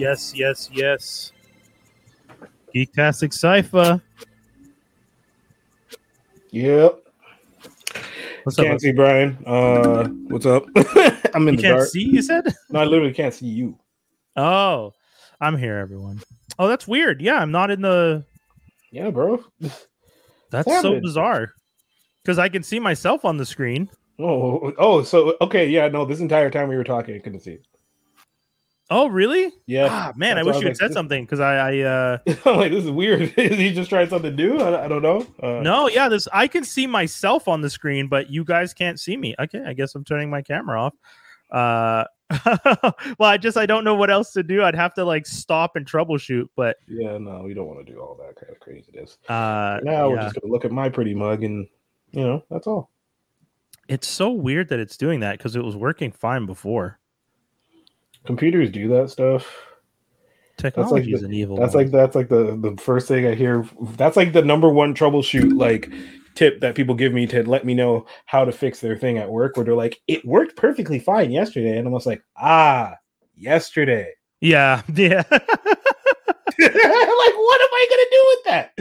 Yes, yes, yes. Geektastic Cypher. Yep. What's up? Can't see Brian. Uh, what's up? I'm in You the can't dark. see, you said? No, I literally can't see you. Oh, I'm here, everyone. Oh, that's weird. Yeah, I'm not in the. Yeah, bro. That's so happened? bizarre. Because I can see myself on the screen. Oh, oh, so okay, yeah, no. This entire time we were talking, I couldn't see. it. Oh, really? Yeah, Ah, man, I That's why wish you had was said something because I, I uh, I'm like, this is weird. is he just trying something new? I, I don't know. Uh, no, yeah, this I can see myself on the screen, but you guys can't see me. Okay, I guess I'm turning my camera off. Uh, well, I just I don't know what else to do. I'd have to like stop and troubleshoot, but Yeah, no, we don't want to do all that kind of craziness. uh, Now we're just gonna look at my pretty mug, and you know, that's all. it's so weird that it's doing that because it was working fine before. Computers do that stuff. Technology is an evil. That's one. like that's like the the first thing I hear. That's like the number one troubleshoot like tip that people give me to let me know how to fix their thing at work. Where they're like, "It worked perfectly fine yesterday," and I'm just like, "Ah, yesterday." yeah, yeah. like, what am I gonna do with that?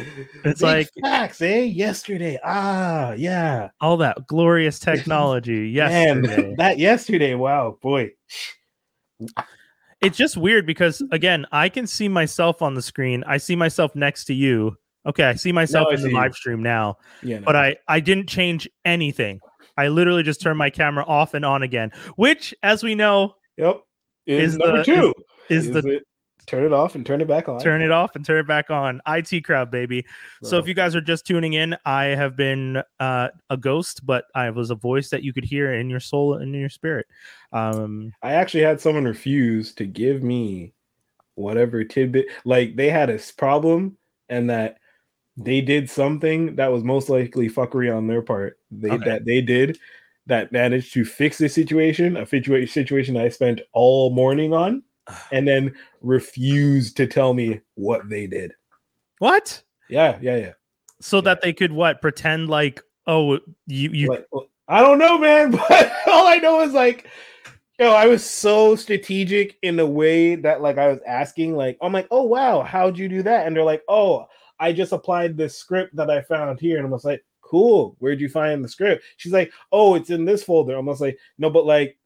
It's Big like- facts, eh? Yesterday. Ah, yeah. All that glorious technology. Yesterday. Man, that yesterday. Wow, boy. It's just weird because again, I can see myself on the screen. I see myself next to you. Okay, I see myself I in the see live stream now, Yeah, no. but I I didn't change anything. I literally just turned my camera off and on again, which, as we know, Yep. Is, Is number the- two. is the it, turn it off and turn it back on. turn it off and turn it back on. IT crowd, baby. So if you guys are just tuning in, I have been uh, a ghost, but I was a voice that you could hear in your soul and in your spirit. Um, I actually had someone refuse to give me whatever tidbit. Like they had a problem and that they did something that was most likely fuckery on their part. They Okay. that they did that managed to fix the situation, a situation I spent all morning on, and then refused to tell me what they did. what? Yeah, yeah, yeah. So that they could what pretend like oh you you Like, well, I don't know, man, but all I know is like, yo, I was so strategic in the way that like I was asking, like, I'm like, oh wow, how'd you do that? And they're like, oh, I just applied this script that I found here, and I'm just like, cool. Where'd you find the script? She's like, oh, it's in this folder. I'm just like, no, but like.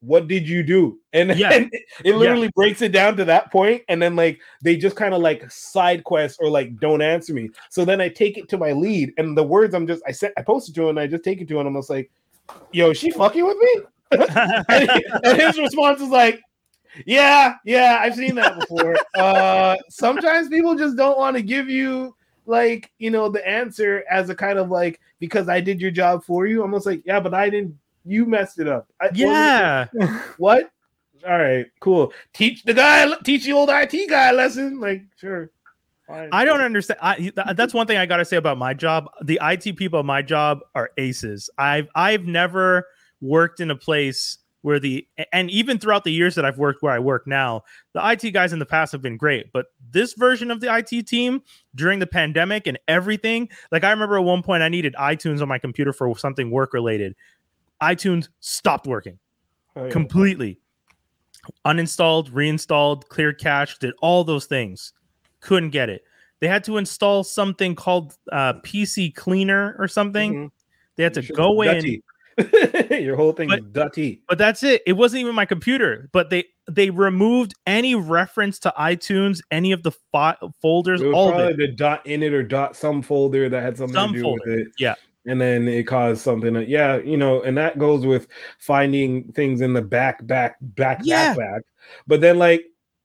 What did you do? And, Yeah. and it literally breaks it down to that point, and then like they just kind of like side quest or like don't answer me. So then I take it to my lead, and the words I'm just I sent I posted to him, and I just take it to him. and I'm just like, "Yo, is she fucking with me?" and, he- and his response is like, "Yeah, yeah, I've seen that before. uh, sometimes people just don't want to give you like you know the answer as a kind of like because I did your job for you. I'm almost like, yeah, but I didn't. You messed it up. I, yeah what? All right, cool. Teach the guy, teach the old IT guy a lesson. Like, sure. Fine. I don't understand. I, th- that's one thing I got to say about my job. The IT people at my job are aces. I've I've never worked in a place where the and even throughout the years that I've worked where I work now, the IT guys in the past have been great. But this version of the IT team during the pandemic and everything, like I remember at one point I needed iTunes on my computer for something work related. iTunes stopped working Oh, yeah. completely uninstalled reinstalled cleared cache did all those things couldn't get it they had to install something called uh, pc cleaner or something Mhm. they had to Shit's go in. Your whole thing is dirty. but that's it it wasn't even my computer but they they removed any reference to itunes any of the folders all of probably it the dot in it or dot some folder that had something Some to do folder, with it. yeah. And then it caused something that, yeah, you know, and that goes with finding things in the back, back, back, Yeah. back, back. But then, like,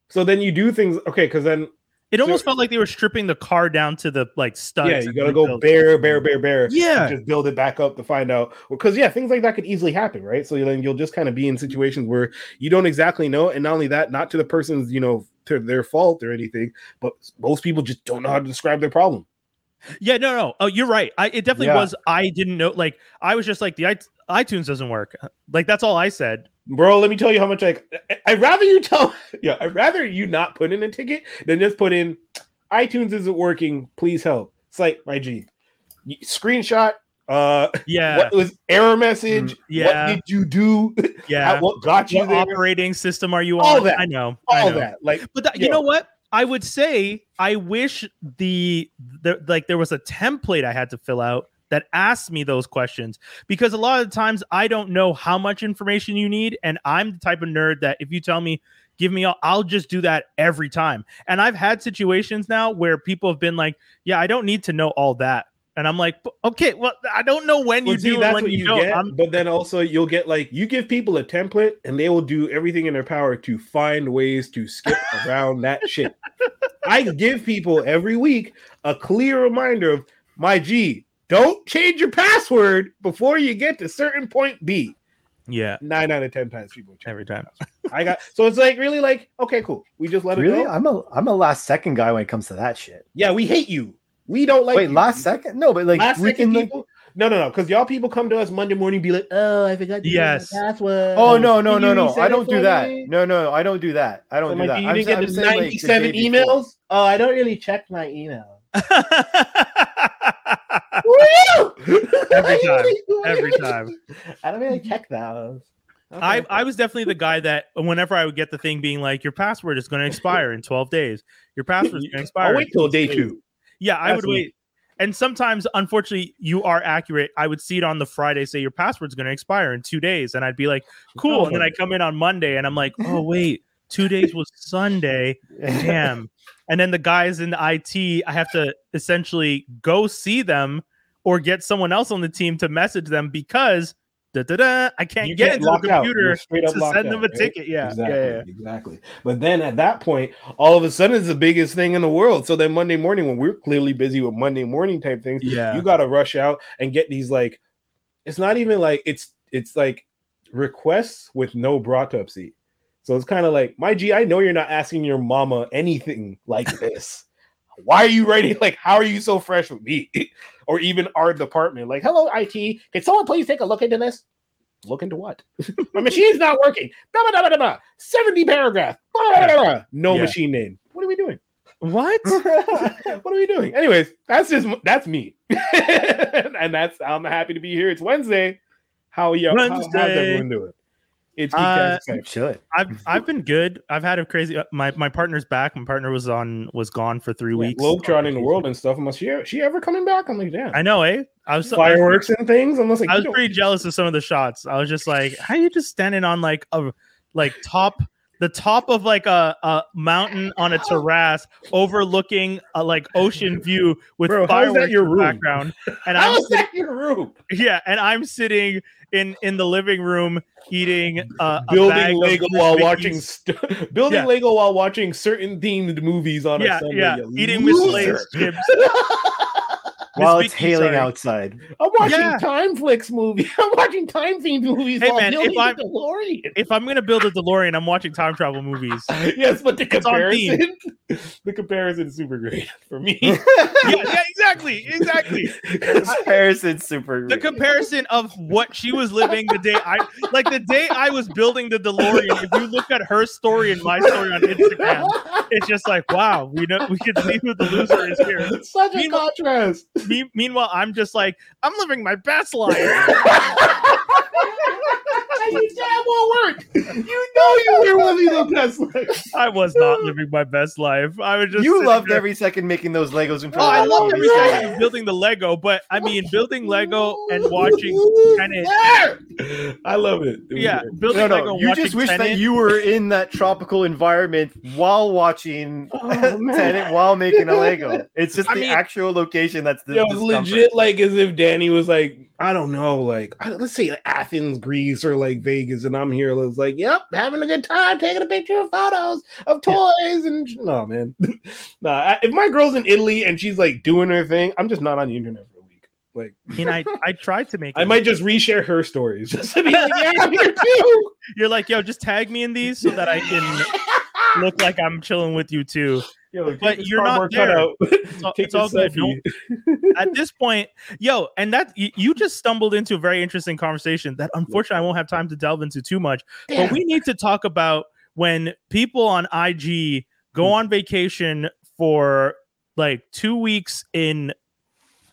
so then you do things, okay, because then, it almost so- felt like they were stripping the car down to the like studs yeah, you gotta go bare, bare, bare, bare. Yeah. and just build it back up to find out because yeah things like that could easily happen right so then you'll just kind of be in situations where you don't exactly know and not only that not to the person's you know to their fault or anything but most people just don't know how to describe their problem Yeah, no, no. Oh, you're right. I it definitely Yeah. was. I didn't know. Like, I was just like the iTunes doesn't work. Like that's all I said. bro let me tell you how much i i'd rather you tell yeah i'd rather you not put in a ticket than just put in itunes isn't working please help it's like my g screenshot Uh, Yeah, what was error message? yeah. What did you do? yeah. What got you what there? operating system are you All on? that. I know. I All know. that. Like, But that, you know what? I would say I wish the, the like there was a template I had to fill out that asked me those questions because a lot of the times I don't know how much information you need and I'm the type of nerd that if you tell me give me all I'll just do that every time. And I've had situations now where people have been like, "Yeah, I don't need to know all that." And I'm like, "Okay, well, I don't know when well, you see, do and that's when what you, you get. I'm- But then also, you'll get like you give people a template, and they will do everything in their power to find ways to skip around that shit. I give people every week a clear reminder of my G. Don't change your password before you get to certain point B. yeah, Nine out of ten times people change. every time. I got so it's like really like okay, cool. We just let it Really? go. I'm a I'm a last second guy when it comes to that shit. Yeah, we hate you. We don't like Wait, you. last second? No, but like last second can like, people. No, no, no. Because y'all people come to us Monday morning, be like, "Oh, I forgot to Yes. yes. my password." Oh no, no, Can no, no! I don't do that. me? No, no, I don't do that. I don't I'm do like, that. you I'm didn't sa- get the saying, like, the ninety-seven before. emails. Oh, I don't really check my email. Every time. Every time. I don't really check those. I, Okay. I was definitely the guy that whenever I would get the thing being like, your password is going to expire in 12 days. Your password is going to oh, expire. I'll wait till day days." two. Yeah, I That's would me. wait. And sometimes, unfortunately, you are accurate. I would see it on the Friday, say your password's going to expire in two days. And I'd be like, cool. And then I come in on Monday and I'm like, oh, wait, two days was Sunday. Damn. And then the guys in the IT, I have to essentially go see them or get someone else on the team to message them because da, da, da, I can't You get into the computer You're straight up to send them out, a right? ticket. Yeah, exactly, yeah, yeah. exactly. But then at that point, all of a sudden, it's the biggest thing in the world. So then Monday morning, when we're clearly busy with Monday morning type things, Yeah. you got to rush out and get these like. It's not even like it's it's like requests with no broadtopsy. So it's kind of like, my G, I know you're not asking your mama anything like this. Why are you writing like how are you so fresh with me? or even our department? Like, hello, IT. Can someone please take a look into this? Look into what? My machine's not working. Blah, blah, blah, blah, blah. 70 paragraph. No Yeah. machine name. What are we doing? What? what are we doing? Anyways, that's just that's me. and that's I'm happy to be here. It's Wednesday. How you how, how's everyone doing? It's Uh, Geek Cast. Should. I've I've been good. I've had a crazy. uh, My my partner's back. My partner was on was gone for three weeks. Globetrotting the world and stuff. Must she she ever coming back? I'm like, damn. I know, eh? I was Fireworks and things. I'm like, I you was pretty jealous of some of the shots. I was just like, how you just standing on like a like top the top of like a, a mountain on a terrace overlooking a like ocean view with Bro, how is that fireworks your in the room? background. And How I'm is that your room? yeah, and I'm sitting in in the living room eating uh, a bag Building of Lego while Mickey's- watching st- building Yeah. Lego while watching certain themed movies on yeah a Sunday. yeah eating with loser. Lay's chips. While Miss it's Vicky, hailing sorry. outside. I'm watching Yeah. Time Flicks movie. I'm watching time themed movies Hey, while man, if I'm- the DeLorean. If I'm gonna build a DeLorean, I'm watching time travel movies. yes, but the It's on comparison, the comparison is super great for me. yeah, yeah, exactly, exactly. Comparison's super. The comparison of what she was living the day I like the day I was building the DeLorean. If you look at her story and my story on Instagram, it's just like wow, we know we can see who the loser is here. Such a Meanwhile- contrast. Me, meanwhile, I'm just like I'm living my best life. you damn well weren't. You know you were living the best life. I was not living my best life. I was just you loved there- every second making those Legos in Oh, front I of love every second of building the Lego, but I mean building Lego and watching Tenet. I love it. It Yeah, great. building No, Lego. no, you just wish that you were in that tropical environment while watching Oh. Tenet while making a Lego. It's just I the mean- actual location that's the Yeah, it was legit like as if Danny was like, I don't know, like I- let's say like Athens, Greece, or like Vegas, and I'm here. It's like, yep, having a good time, taking a picture of photos of toys, and no, man, nah. I- If my girl's in Italy and she's like doing her thing, I'm just not on the internet for a week. Like, I mean, I, I tried to make. I might just reshare her stories just to be like, yeah, I'm here too. You're like, yo, just tag me in these so that I can look like I'm chilling with you too. Yo, But you're not cardboard there. cutout. It's all, it's all good. No, at this point, yo, and that you, you just stumbled into a very interesting conversation that unfortunately I won't have time to delve into too much. But we need to talk about when people on IG go on vacation for like two weeks in,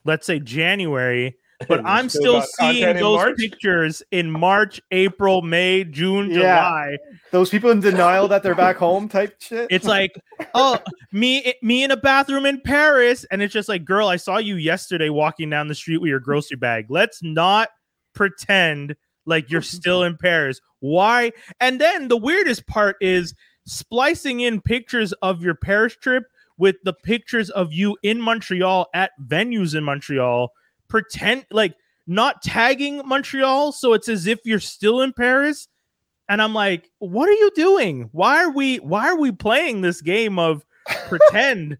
let's say January, but I'm still still seeing those March? pictures in March, April, May, June, Yeah. July. Those people in denial that they're back home type shit. It's like, oh, me, me in a bathroom in Paris, and it's just like, girl, I saw you yesterday walking down the street with your grocery bag. Let's not pretend like you're still in Paris. Why? And then the weirdest part is splicing in pictures of your Paris trip with the pictures of you in Montreal at venues in Montreal. Pretend like not tagging Montreal, so it's as if you're still in Paris. And I'm like, what are you doing? Why are we why are we playing this game of pretend?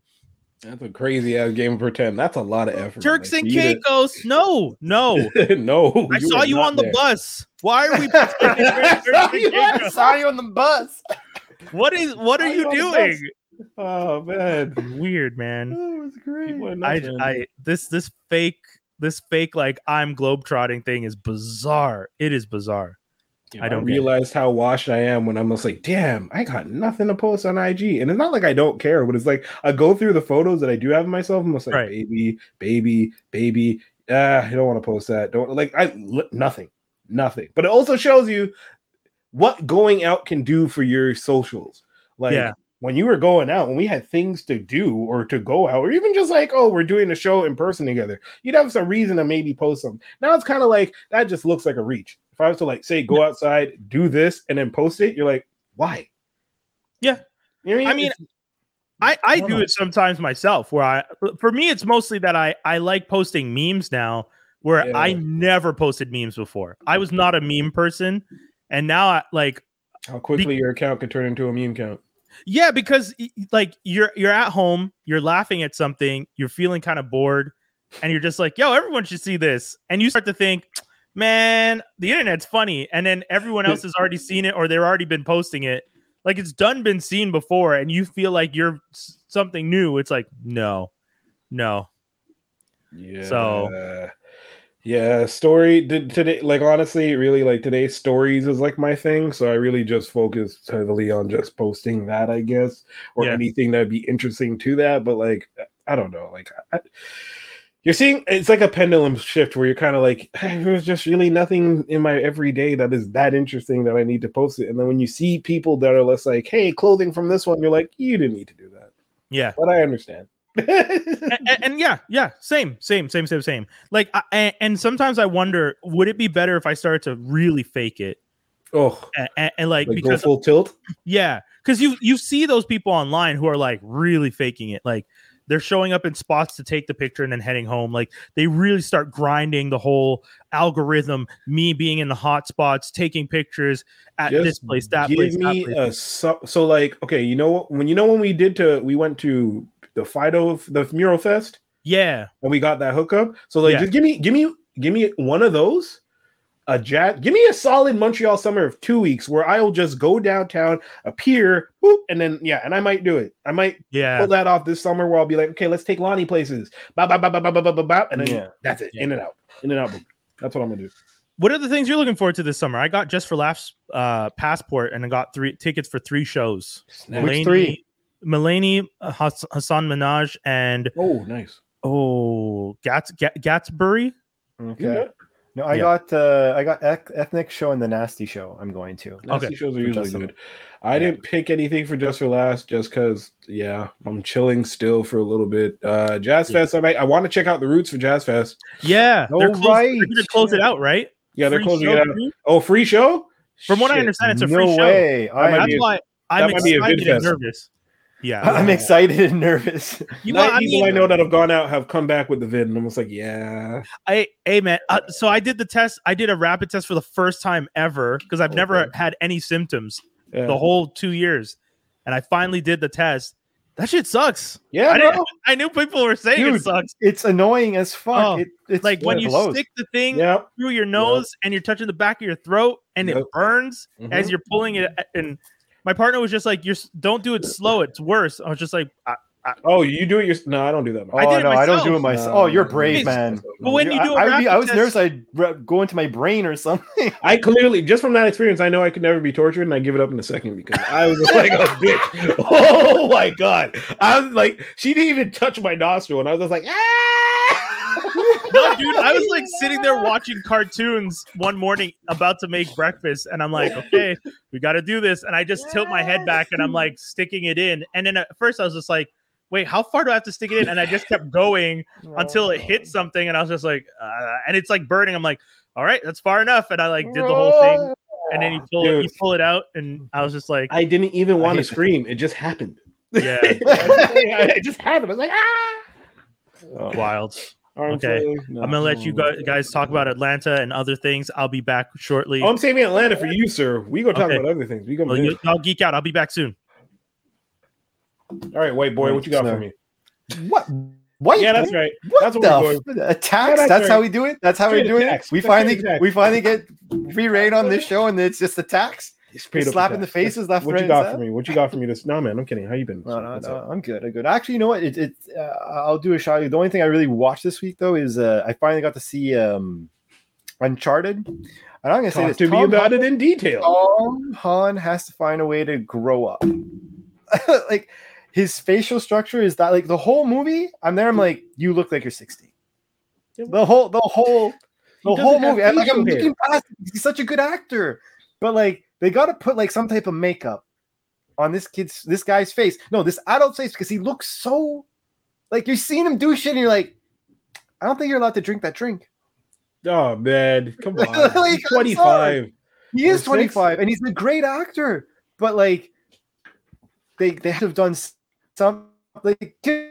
That's a crazy ass game of pretend. That's a lot of effort. Turks like, and for Caicos. No, no. no, I saw you not on the bus. Why are we pretending we're Turks and Caicos? saw you on the bus. What is what are you you on the doing? Oh man, Weird, man. That was great. I. I this this fake this fake like I'm globetrotting thing is bizarre. It is bizarre. Yeah, I don't I get how washed I am when I'm just like, damn, I got nothing to post on IG. And it's not like I don't care, but it's like I go through the photos that I do have of myself. I'm just like, Right. baby, baby, baby. Ah, I don't want to post that. Don't like I nothing, nothing. But it also shows you what going out can do for your socials. Like Yeah. When you were going out, when we had things to do or to go out, or even just like, oh, we're doing a show in person together, you'd have some reason to maybe post something. Now it's kind of like that just looks like a reach. If I was to like say go outside, do this, and then post it, you're like, why? Yeah. You know I mean, It's- I, I do know. it sometimes myself where I for me it's mostly that I I like posting memes now where Yeah. I never posted memes before. I was not a meme person and now I like how quickly your account can turn into a meme count. Yeah because like you're you're at home, you're laughing at something, you're feeling kind of bored and you're just like, "Yo, everyone should see this." And you start to think, "Man, the internet's funny." And then everyone else has already seen it or they've already been posting it. Like it's done been seen before and you feel like you're something new. It's like, "No. No." Yeah. So- yeah, story did today like honestly, really like today stories is like my thing. So I really just focused heavily on just posting that, I guess, or Yeah. anything that'd be interesting to that. But like I don't know, like I, you're seeing it's like a pendulum shift where you're kind of like, there's just really nothing in my everyday that is that interesting that I need to post it. And then when you see people that are less like, hey, clothing from this one, you're like, you didn't need to do that. Yeah. But I understand. And, and- yeah, yeah, same, same, same, same, same. Like, I, and, sometimes I wonder, would it be better if I started to really fake it, oh, and, and, like, like go because full tilt. yeah, because you you see those people online who are like really faking it, like they're showing up in spots to take the picture and then heading home. Like they really start grinding the whole algorithm. Me being in the hot spots, taking pictures at this Just place, that give place, that me place. a so, so like okay you know when you know when we did to we went to the fido the mural fest yeah, and we got that hookup so like Yeah. just give me give me give me one of those a jet give me a solid montreal summer of two weeks where i will just go downtown appear whoop, and then yeah and i might do it i might yeah. pull that off this summer where i'll be like okay let's take lonnie places bop, bop, bop, bop, bop, bop, bop, bop, and then Yeah. that's it Yeah. in and out in and out boom. that's what i'm gonna do What are the things you're looking forward to this summer? I got just for laughs uh passport and I got three tickets for three shows. Which three? Mulaney, uh, Hass- Hasan Minhaj, and oh nice oh Gats Ga- Gatsbury. Okay. Yeah. No, I Yeah. got uh I got ethnic show and the nasty show. I'm going to. Nasty Okay. shows are For usually Just good. I yeah. didn't pick anything for just for last, just because. Yeah, I'm chilling still for a little bit. Uh Jazz Yeah. Fest. I might, I want to check out the roots for Jazz Fest. Yeah, they're, Oh, close, they're gonna close it out, right? Yeah, they're Free closing show it out. too? Oh, free show. From what I understand, it's a no free show. way. might I, That's a- why I'm that might be a excited good and fest. nervous. Yeah, I'm excited and nervous. You Nine know, I people mean, I know that have gone out have come back with the vid, and I'm just like, yeah. I hey man, uh, so I did the test. I did a rapid test for the first time ever because I've never had any symptoms yeah. the whole two years, and I finally did the test. That shit sucks. yeah, I, bro. didn't, I knew people were saying it sucks. It's annoying as fuck. Oh, it, it's Like when it you blows. stick the thing Yeah. through your nose and you're touching the back of your throat and Yep. it burns as Mhm. you're pulling it. And my partner was just like, "You're don't do it slow. It's worse." I was just like, I, Oh, you do it. Your no, I don't do that. Oh I did it no, I don't do it myself. myself. Oh, you're brave, It's- man. But when you do a I, I'd be, I was test- nervous. I'd re- go into my brain or something. I clearly, just from that experience, I know I could never be tortured, and I give it up in a second because I was like a bitch. Oh my god! I was like, she didn't even touch my nostril, and I was just like, ah! No, dude, I was like sitting there watching cartoons one morning, about to make breakfast, and I'm like, okay, we got to do this, and I just tilt my head back, and I'm like sticking it in, and then at first I was just like, wait, how far do I have to stick it in? And I just kept going until it hit something, and I was just like, uh, and it's like burning. I'm like, all right, that's far enough, and I like did the whole thing, and then you pull it, you pull it out, and I was just like, I didn't even want to hate that. scream. It just happened. yeah, it just happened. I was like, ah. Oh, wild. Arm Okay. No. I'm gonna let you guys talk about Atlanta and other things. I'll be back shortly. Oh, I'm saving Atlanta for you, sir. We go talk Okay. about other things. We go. Well, you, I'll geek out. I'll be back soon. All right, white boy, what you got for me? What? What? Yeah, that's right. What That's what we're the going. f- attacks? Yeah, that's that's how we do it. That's how we Straight do it. We That's finally we finally get free reign on this show, and it's just attacks. Straight up slap in the faces left, What right, you got for me? What you got for me? This no, man. I'm kidding. How you been? No, no, no. I'm good. I'm good. Actually, you know what? It, it uh, I'll do a shot. The only thing I really watched this week though is uh, I finally got to see um, Uncharted. And I'm gonna say Talk this: to me about Holland- it in detail. Tom Holland has to find a way to grow up. like his facial structure is that like the whole movie. I'm there. I'm like, you look like you're 60. The whole, the whole, the whole movie. I'm like, I'm looking past. He's such a good actor, but like they got to put like some type of makeup on this kid's, this guy's face. No, this adult's face because he looks so like you're seeing him do shit, and you're like, I don't think you're allowed to drink that drink. Oh man, come on. Like, He's 25. He is 25 and he's a great actor, but like they they have done some like give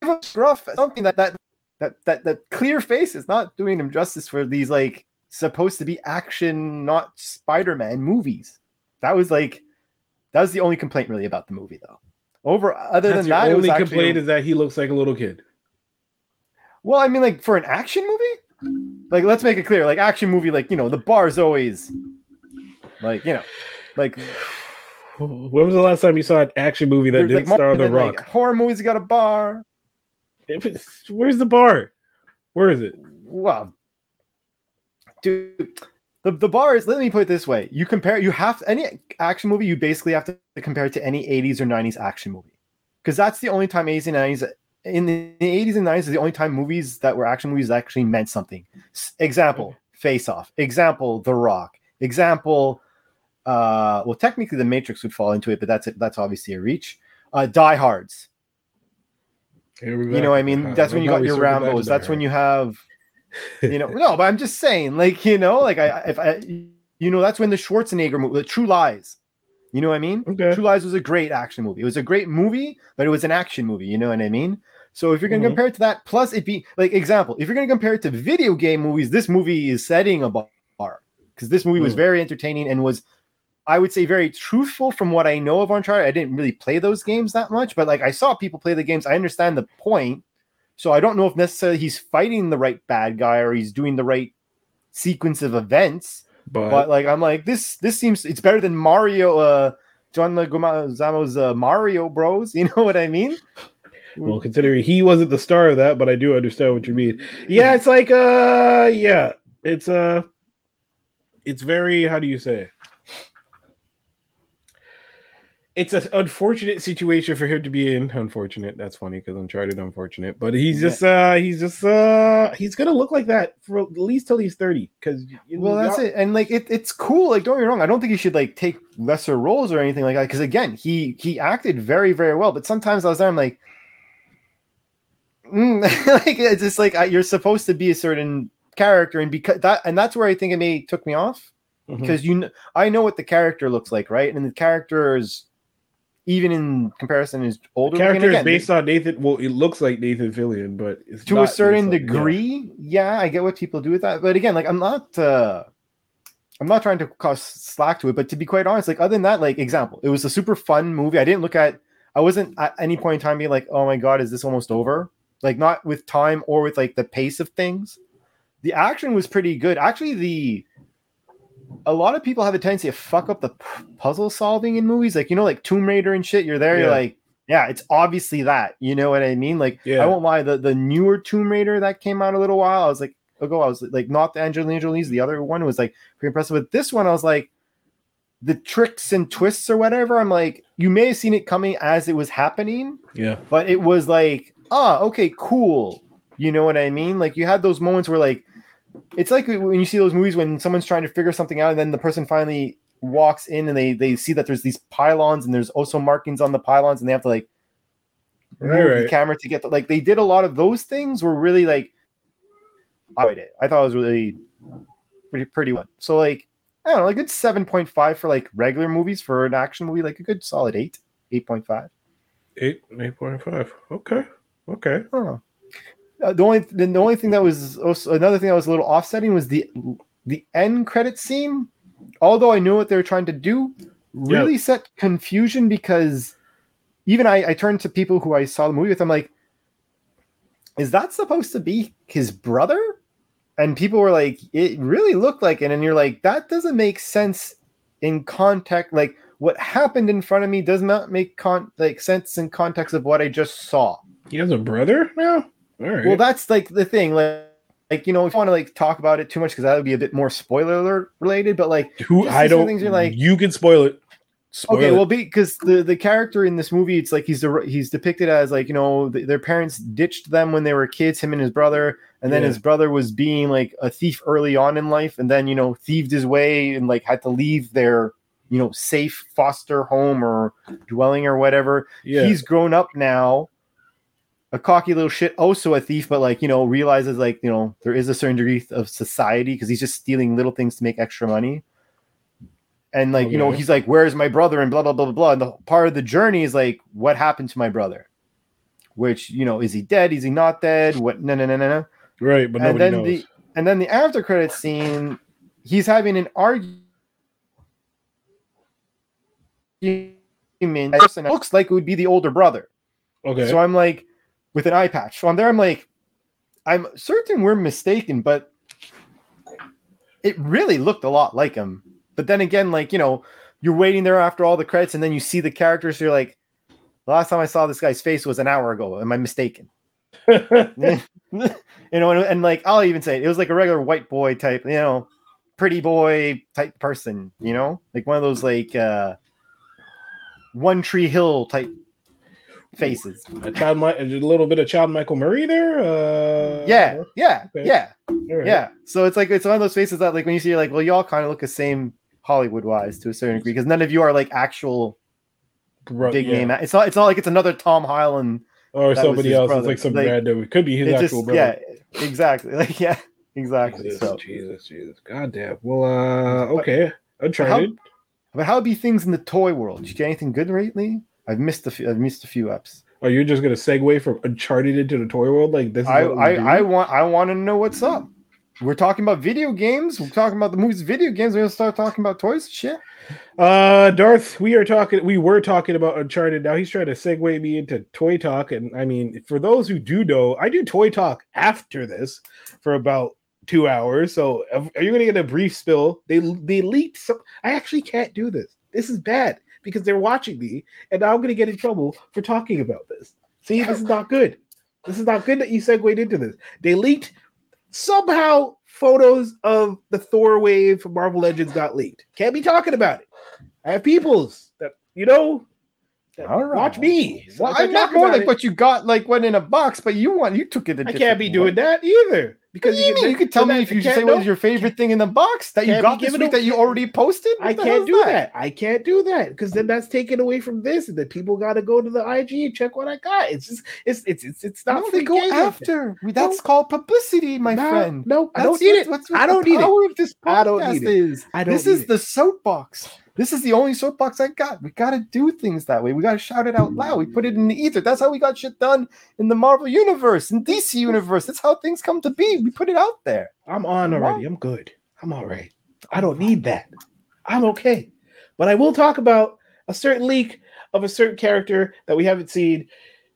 him gruff something that that that that that clear face is not doing him justice for these like supposed to be action not Spider-Man movies. That was like that was the only complaint really about the movie though. Over other That's than that, was only actually complaint is that he looks like a little kid. well, I mean, like for an action movie, like let's make it clear, like action movie, like you know, the bar is always like you know, like When was the last time you saw an action movie that didn't like, star The Rock? like, horror movies got a bar. If it's- Where's the bar? Where is it? Well, dude, the, the bar is. Let me put it this way: you compare, you have any action movie, you basically have to compare it to any '80s or '90s action movie, because that's the only time '80s and '90s. In the 80s and 90s, is the only time movies that were action movies actually meant something. Example: Face Off. Example: The Rock. Example: uh, well, technically, The Matrix would fall into it, but that's that's obviously a reach. Uh, Die Hards. You know, what I mean, Uh, that's when you got your circle back to Rambo's. That's when you have, you know, no, but I'm just saying, like, you know, like I, if I, you know, that's when the Schwarzenegger movie, the True Lies. You know what I mean? Okay. True Lies was a great action movie. It was a great movie, but it was an action movie. You know what I mean? So if you're gonna Mhm. compare it to that, plus it be like example, if you're gonna compare it to video game movies, this movie is setting a bar because this movie was Mm. very entertaining and was, I would say, very truthful from what I know of Uncharted. I didn't really play those games that much, but like I saw people play the games. I understand the point. So I don't know if necessarily he's fighting the right bad guy or he's doing the right sequence of events. But, But like I'm like this this seems it's better than Mario uh John Leguizamo's uh, Mario Bros. You know what I mean? well, considering he wasn't the star of that, but I do understand what you mean. Yeah, it's like uh yeah. It's uh it's very how do you say? It's an unfortunate situation for him to be in. Unfortunate. That's funny because Uncharted unfortunate. But he's just uh he's just uh he's gonna look like that for at least till he's 30. Because Well, that's it, and like it, it's cool. Like, don't get me wrong. I don't think he should like take lesser roles or anything like that. Because again, he he acted very very well. But sometimes I was there, I'm like, mm, like it's just like you're supposed to be a certain character, and because that and that's where I think it may took me off Mhm. because you kn- I know what the character looks like, right? And the character is even in comparison is older. looking. character is Again, based on Nathan. Well, it looks like Nathan Fillion, but it's to a certain on- yeah. degree yeah. i get what people do with that but again like i'm not uh i'm not trying to cause slack to it but to be quite honest like other than that like example it was a super fun movie i didn't look at i wasn't at any point in time being like oh my god is this almost over like not with time or with like the pace of things the action was pretty good actually the a lot of people have a tendency to fuck up the p- puzzle solving in movies like you know like tomb raider and shit you're there you're like yeah it's obviously that you know what i mean like Yeah. i won't lie the the newer tomb raider that came out a little while i was like ago i was like not the angelina jolie's the other one was like pretty impressive But this one i was like the tricks and twists or whatever i'm like you may have seen it coming as it was happening Yeah. but it was like ah okay cool You know what I mean? Like you had those moments where like it's like when you see those movies when someone's trying to figure something out and then the person finally walks in and they they see that there's these pylons and there's also markings on the pylons and they have to like Right, move the camera to get the, like they did a lot of those things were really like I it. I thought it was really pretty pretty well. So like I don't know, like a good seven point five for like regular movies for an action movie, like a good solid eight, eight point five. Eight eight point five. Okay. Okay. I don't know. Uh, the only the, the only thing that was also another thing that was a little offsetting was the the end credit scene. Although I knew what they were trying to do, really set confusion because even I, I turned to people who I saw the movie with. I'm like, is that supposed to be his brother? And people were like, it really looked like it. And you're like, that doesn't make sense in context. Like what happened in front of me does not make con like sense in context of what I just saw. He has a brother now? All right. Well, that's like the thing. Like, like you know, if you want to like talk about it too much, because that would be a bit more spoiler alert related. But like, Who I don't things you're like- you can spoil it. Spoil okay, it. well, because the the character in this movie, it's like he's the he's depicted as like you know th- their parents ditched them when they were kids, him and his brother, and then Yeah. his brother was being like a thief early on in life, and then you know thieved his way and like had to leave their you know safe foster home or dwelling or whatever. yeah. He's grown up now, a cocky little shit, oh, also a thief, but like you know realizes like you know there is a certain degree of society because he's just stealing little things to make extra money. And like you know, he's like, "Where's my brother?" and blah blah blah blah blah. And the part of the journey is like, "What happened to my brother?" Which you know, is he dead? Is he not dead? What? No no no no no. right, but and nobody then knows. the and then the after credit scene, he's having an argument. Person looks like it would be the older brother. okay. So I'm like, with an eye patch. So I'm there. I'm like, I'm certain we're mistaken, but it really looked a lot like him. But then again, like you know, you're waiting there after all the credits, and then you see the characters. You're like, the last time I saw this guy's face was an hour ago. Am I mistaken? you know, and, and like I'll even say it, it was like a regular white boy type, you know, pretty boy type person. You know, like one of those like uh One Tree Hill type faces. a child, Mi- a little bit of Chad Michael Murray there. Uh, Yeah, yeah, okay. yeah, all right. yeah. So it's like it's one of those faces that like when you see, you're like, well, y'all kind of look the same Hollywood wise to a certain degree because none of you are like actual Bro- big yeah. name. It's not. It's not like it's another Tom Highland. or somebody else. brother. It's like some Like, random. It could be his actual just brother. yeah, exactly. Like yeah, exactly. Jesus, So, Jesus, Jesus. God damn. Well, uh, okay. Uncharted. but how be things in the toy world? Did you get anything good lately? I've missed a few. I've missed a few apps. Are you're just gonna segue from Uncharted into the toy world? Like this is I I. I want I want to know what's up. We're talking about video games. We're talking about the movies, video games. We're gonna start talking about toys. and Shit. Uh, Darth, we are talking. We were talking about Uncharted. Now he's trying to segue me into toy talk. And I mean, for those who do know, I do toy talk after this for about two hours. So are you going to get a brief spill? They they leaked some. I actually can't do this. This is bad because they're watching me, and now I'm going to get in trouble for talking about this. See, this is not good. This is not good that you segued into this. They leaked somehow photos of the Thor wave from Marvel Legends got leaked. Can't be talking about it. I have peoples that you know that right. watch me. So Well, I'm not more like it, what you got, like what in a box, but you want you took it. I I can't be doing that either Because you, you could tell me if you say what is your favorite thing in the box that you got this week that you already posted. I What the can't do that. I can't do that because then that's taken away from this, and then people got to go to the IG and check what I got. It's just it's it's it's it's not No, they go after. We- That's called publicity, my No, friend. No, I don't need it. That's what I don't need it. this I don't need it. is. I don't This is the soapbox. This is the only soapbox I got. We got to do things that way. We got to shout it out loud. We put it in the ether. That's how we got shit done in the Marvel universe, in DC universe. That's how things come to be. We put it out there. I'm on already. I'm good. I'm all right. I don't need that. I'm okay. But I will talk about a certain leak of a certain character that we haven't seen.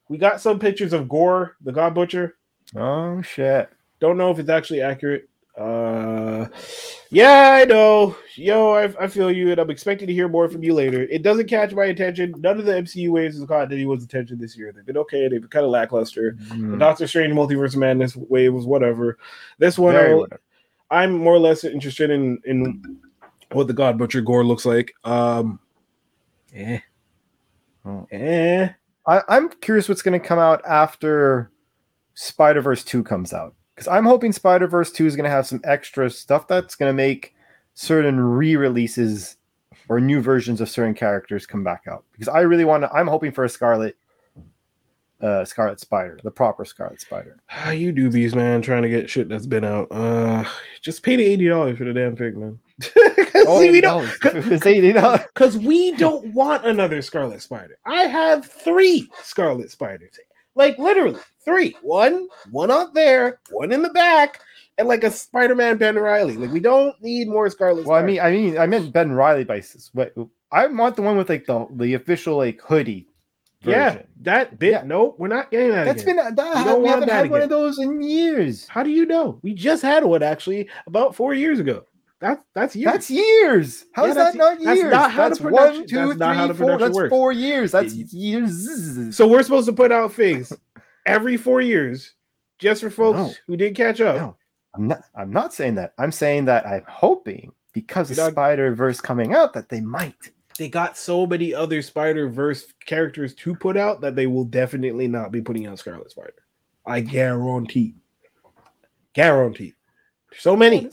We got some pictures of Gorr, the God Butcher. Oh shit. Don't know if it's actually accurate. Uh, yeah, I know. Yo, I, I feel you, and I'm expecting to hear more from you later. It doesn't catch my attention. None of the MCU waves has caught anyone's attention this year. They've been okay. They've been kind of lackluster. The Doctor Strange Multiverse Madness wave was whatever. This one, I'll, I'm more or less interested in in what the God Butcher Gorr looks like. Um, eh, Oh. eh. I, I'm curious what's going to come out after Spider Verse two comes out because I'm hoping Spider Verse two is going to have some extra stuff that's going to make certain re-releases or new versions of certain characters come back out because I really want to. I'm hoping for a Scarlet, uh, Scarlet Spider, the proper Scarlet Spider. How you do these, man? Trying to get shit that's been out. Uh, just pay the eighty dollars for the damn thing, man. Oh, we don't, eighty dollars. because we don't want another Scarlet Spider. I have three Scarlet Spiders, like literally three. One, one out there, one in the back, and like a Spider-Man Ben Reilly. Like we don't need more Scarlet. Well, I mean, I mean, I meant Ben Reilly bicycles, but I want the one with like the the official like hoodie. yeah, that bit. Yeah. No, we're not getting that. That's again. been that, don't we haven't had one of those in years. How do you know? We just had one actually about four years ago. That's that's years. That's years. How Yeah, is that not that's years? not how the that's production- one, two, that's not how three, four. That's works. four years. That's years. so we're supposed to put out things every four years, just for folks No. who didn't catch up. No. I'm not. I'm not saying that. I'm saying that I'm hoping because of You're not- Spider Verse coming out that they might. They got so many other Spider Verse characters to put out that they will definitely not be putting out Scarlet Spider. I guarantee. Guarantee. So many.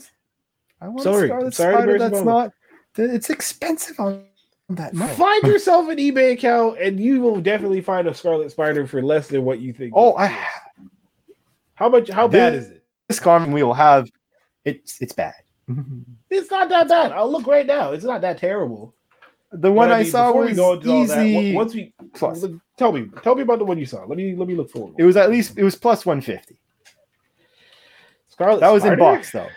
I want Sorry. Scarlet Sorry Spider. That's not. It's expensive on that. much. Find yourself an eBay account and you will definitely find a Scarlet Spider for less than what you think. Oh, I how much how bad is it? this garment we will have. It's it's bad. It's not that bad. I'll look right now. It's not that terrible. The one I, mean, saw was into that, easy. once we plus. tell me, tell me about the one you saw. Let me let me look for It was at least it was plus one fifty. Scarlet. That was in box though.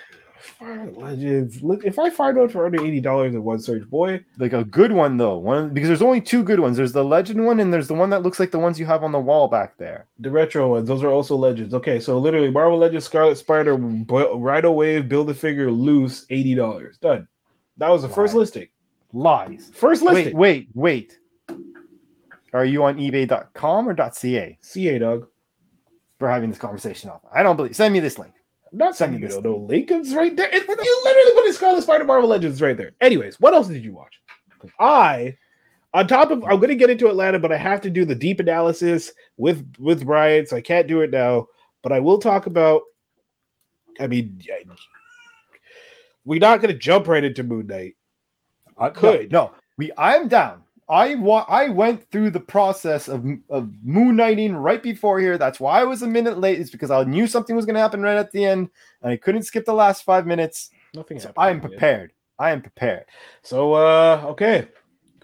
Legends. Look, if I find one for under eighty dollars in one search, boy, Like a good one though. One because there's only two good ones. There's the legend one and there's the one that looks like the ones you have on the wall back there. the retro ones, those are also legends. Okay, so literally, Marvel Legends Scarlet Spider, Rhino Wave, build a figure, loose, eighty dollars, done. That was the first listing. Lies. First listing. Wait, wait, wait. Are you on eBay.com or .ca CA dog. for having this conversation off? I don't believe. Send me this link. Not me you no, no link. Right there. It's, you literally put in Scarlet Spider Marvel Legends right there. Anyways, what else did you watch? I, on top of, I'm going to get into Atlanta, but I have to do the deep analysis with with Brian, so I can't do it now. But I will talk about. I mean, I- we're not going to jump right into Moon Knight. Uh, I could. No, we. I'm down. I wa- I went through the process of of moon knighting right before here. That's why I was a minute late. Is because I knew something was going to happen right at the end, and I couldn't skip the last five minutes. Nothing. So happened I am yet. prepared. I am prepared. So, uh, okay,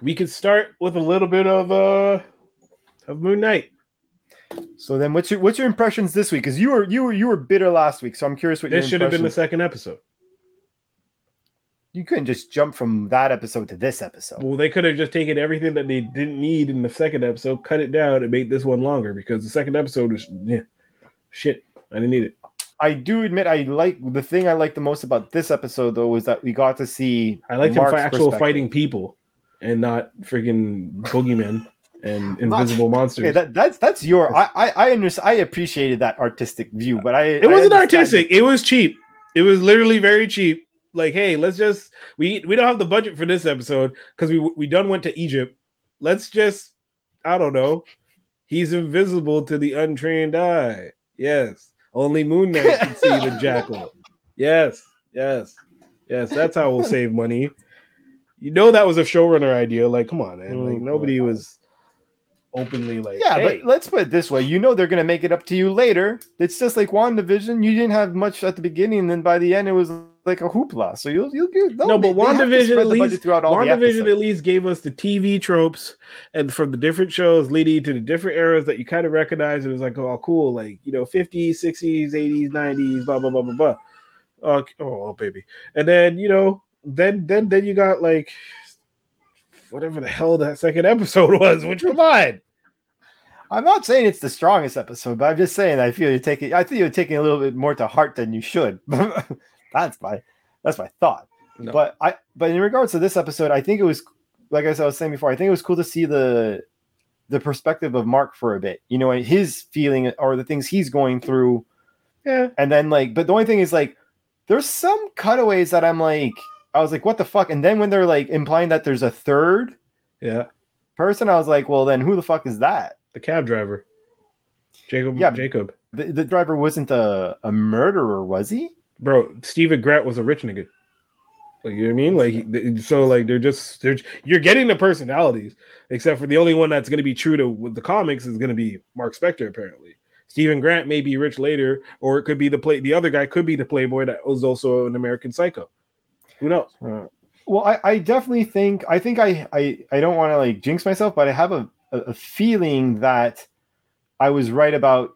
we can start with a little bit of uh of Moon Knight. So then, what's your what's your impressions this week? Because you were you were you were bitter last week. So I'm curious what This should have been the second episode. You couldn't just jump from that episode to this episode. Well, they could have just taken everything that they didn't need in the second episode, cut it down, and made this one longer because the second episode was yeah, shit. I didn't need it. I do admit I like the thing I like the most about this episode though was that we got to see I like Mark's actual fighting people and not freaking boogeymen and invisible monsters. Okay, that, that's that's your I I I, understand, I appreciated that artistic view, but I it wasn't artistic. It was cheap. It was literally very cheap. Like, hey, let's just we we don't have the budget for this episode because we we done went to Egypt. Let's just I don't know. He's invisible to the untrained eye. Yes, only Moon Knight can see the jackal. Yes, yes, yes. That's how we'll save money. You know that was a showrunner idea. Like, come on, man. Like Oh, nobody was openly like, Yeah, hey. but let's put it this way: you know they're gonna make it up to you later. It's just like WandaVision. You didn't have much at the beginning, and then by the end, it was like a hoopla. So you'll you'll get No, but WandaVision at least- throughout all WandaVision at least gave us the TV tropes and from the different shows leading to the different eras that you kind of recognize. It was like, oh, cool, like you know, 50s, 60s, 80s, 90s, blah blah blah blah blah. Uh, oh, oh, baby, and then you know, then then then you got like whatever the hell that second episode was. Which come on, I'm not saying it's the strongest episode, but I'm just saying I feel you're taking. I think you're taking a little bit more to heart than you should. that's my that's my thought. No. But I but in regards to this episode, I think it was like I was saying before. I think it was cool to see the the perspective of Mark for a bit. You know, his feeling or the things he's going through, yeah, and then like. But the only thing is like, there's some cutaways that I'm like, I was like, what the fuck? And then when they're like implying that there's a third yeah, person, I was like, well, then who the fuck is that? the cab driver, Jacob, Yeah. Jacob. the, the driver wasn't a, a murderer, was he? Bro. Steven Grant was a rich nigga. Like you know what I mean? Like so, like they're just they're you're getting the personalities, except for the only one that's going to be true to the comics is going to be Mark Spector. Apparently, Steven Grant may be rich later, or it could be the play. The other guy could be the playboy that was also an American Psycho. Who knows? Uh, well, I, I definitely think I think I I, I don't want to like jinx myself, but I have a, a, a feeling that I was right about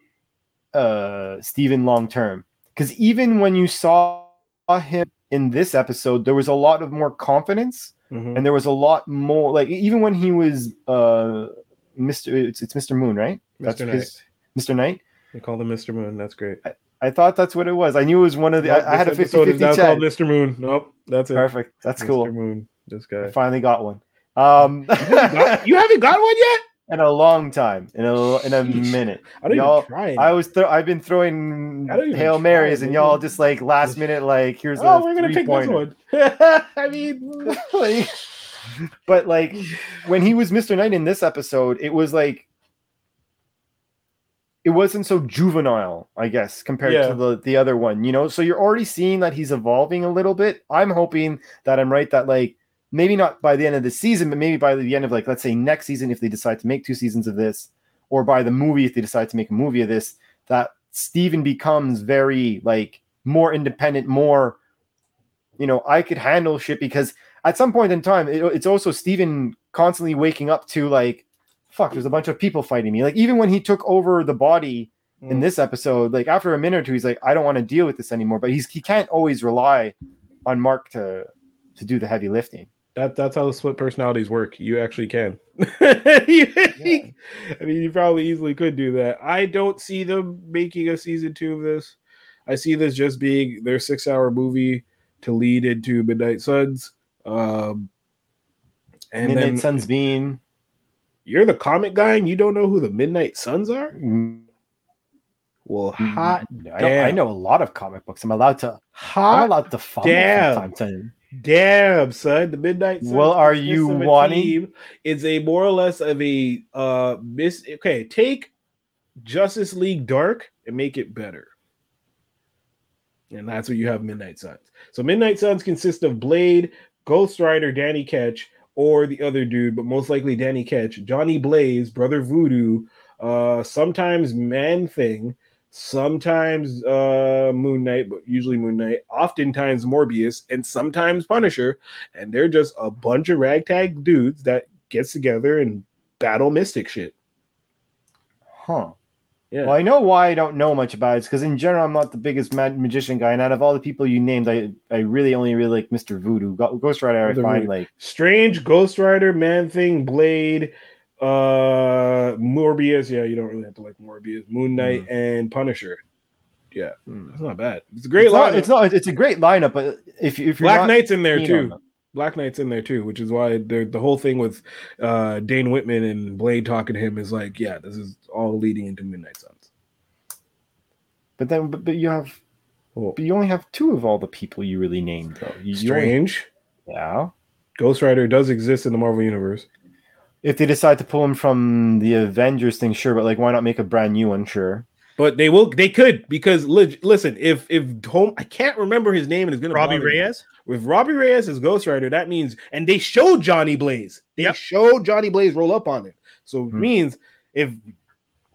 uh Steven long term. Because even when you saw him in this episode, there was a lot of more confidence Mhm. and there was a lot more like even when he was uh Mr. It's, it's Mr. Moon, right? Mr. Knight. his Mr. Knight. They call him Mr. Moon. That's great. I thought that's what it was. I knew it was one of the. Nope, I, I had a this 50 episode is now chat. called Mr. Moon. Nope, that's it. Perfect. That's Mr. cool. Mr. Moon. This I guy. finally got one. Um, you haven't got one yet? In a long time, in a in a minute. I don't Y'all- even try. I was throw. I've been throwing I don't even hail marys, and y'all just like last minute, like here's oh, a we're gonna pick this one. I mean, Like, but like when he was Mr. Knight in this episode, it was like it wasn't so juvenile, I guess, compared Yeah. to the the other one, you know. So you're already seeing that he's evolving a little bit. I'm hoping that I'm right that like maybe not by the end of the season, but maybe by the end of like let's say next season if they decide to make two seasons of this, or by the movie if they decide to make a movie of this, that Steven becomes very like more independent, more you know, I could handle shit because at some point in time, it, it's also Steven constantly waking up to like, fuck, there's a bunch of people fighting me. Like even when he took over the body in Mm. this episode, like after a minute or two, he's like, I don't want to deal with this anymore. But he's he can't always rely on Mark to to do the heavy lifting. That that's how the split personalities work. You actually can. You- I mean, you probably easily could do that. I don't see them making a season two of this. I see this just being their six-hour movie to lead into Midnight Suns. Um, and Midnight then Suns being you're the comic guy and you don't know who the Midnight Suns are? Well, hot, I, know, I know a lot of comic books. I'm allowed to. I'm hot allowed to follow damn. from time to time. Damn, son, the Midnight Suns. Well, are you wanting- It's a more or less of a uh miss. Okay, take Justice League Dark and make it better, and that's what you have Midnight Suns. So Midnight Suns consist of Blade, Ghost Rider, Danny Ketch, or the other dude, but most likely Danny Ketch, Johnny Blaze, Brother Voodoo, uh, sometimes Man Thing, sometimes uh Moon Knight, but usually Moon Knight, oftentimes Morbius, and sometimes Punisher, and they're just a bunch of ragtag dudes that gets together and battle mystic shit. Huh. Yeah. Well, I know why I don't know much about it. because in general, I'm not the biggest mag- magician guy, and out of all the people you named, I I really only really like Mr. Voodoo. Ghost Rider, I find Voodoo. like Strange, Ghost Rider, Man Thing, Blade, uh Morbius. Yeah, you don't really have to like Morbius, Moon Knight, and Punisher. Yeah, hmm. that's not bad. It's a great it's, not, lineup. it's not. It's a great lineup, but if if you're Black not Knight's in there too. Black Knight's in there too, which is why the the whole thing with uh Dane Whitman and Blade talking to him is like, yeah, this is all leading into Midnight Suns. but then but, but you have Well, but you only have two of all the people you really named though. You, you only- Strange, yeah. Ghost Rider does exist in the Marvel universe. If they decide to pull him from the Avengers thing, sure, but like, why not make a brand new one? Sure. But they will, they could because lig- listen, if if home, I can't remember his name and it's gonna Robbie bother me. Reyes. With Robbie Reyes as Ghost Rider, that means, and they showed Johnny Blaze. They Yep. showed Johnny Blaze roll up on it. So it Hmm. means if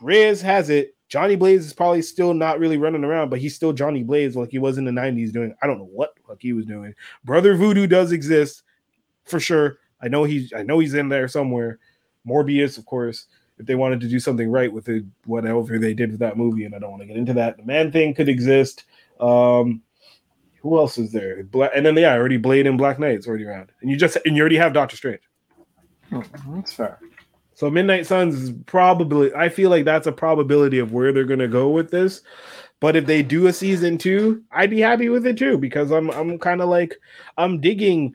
Reyes has it, Johnny Blaze is probably still not really running around, but he's still Johnny Blaze like he was in the 90s doing, I don't know what the fuck he was doing. Brother Voodoo does exist for sure. I know he's I know he's in there somewhere. Morbius, of course, if they wanted to do something right with it, whatever they did with that movie, and I don't want to get into that. The man thing could exist. Um, who else is there? Black, and then yeah, already Blade and Black Knight's already around, and you just and you already have Doctor Strange. That's fair. So Midnight Suns is probably I feel like that's a probability of where they're gonna go with this. But if they do a season two, I'd be happy with it too because I'm I'm kind of like I'm digging.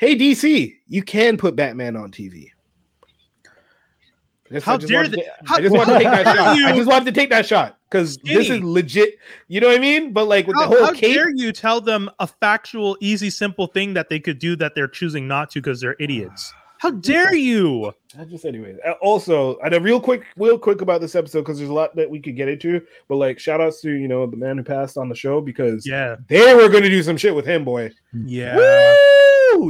Hey DC, you can put Batman on TV. Just- How dare they- how I just wanted to take that shot. I just wanted to take that shot because this is legit. You know what I mean? But like with How, the whole how cape, dare you tell them a factual, easy, simple thing that they could do that they're choosing not to because they're idiots? How dare you? I just anyways. Uh, Also, and a real quick, real quick about this episode because there's a lot that we could get into. But like, shout outs to you know the man who passed on the show because Yeah, they were going to do some shit with him, boy. yeah. Woo!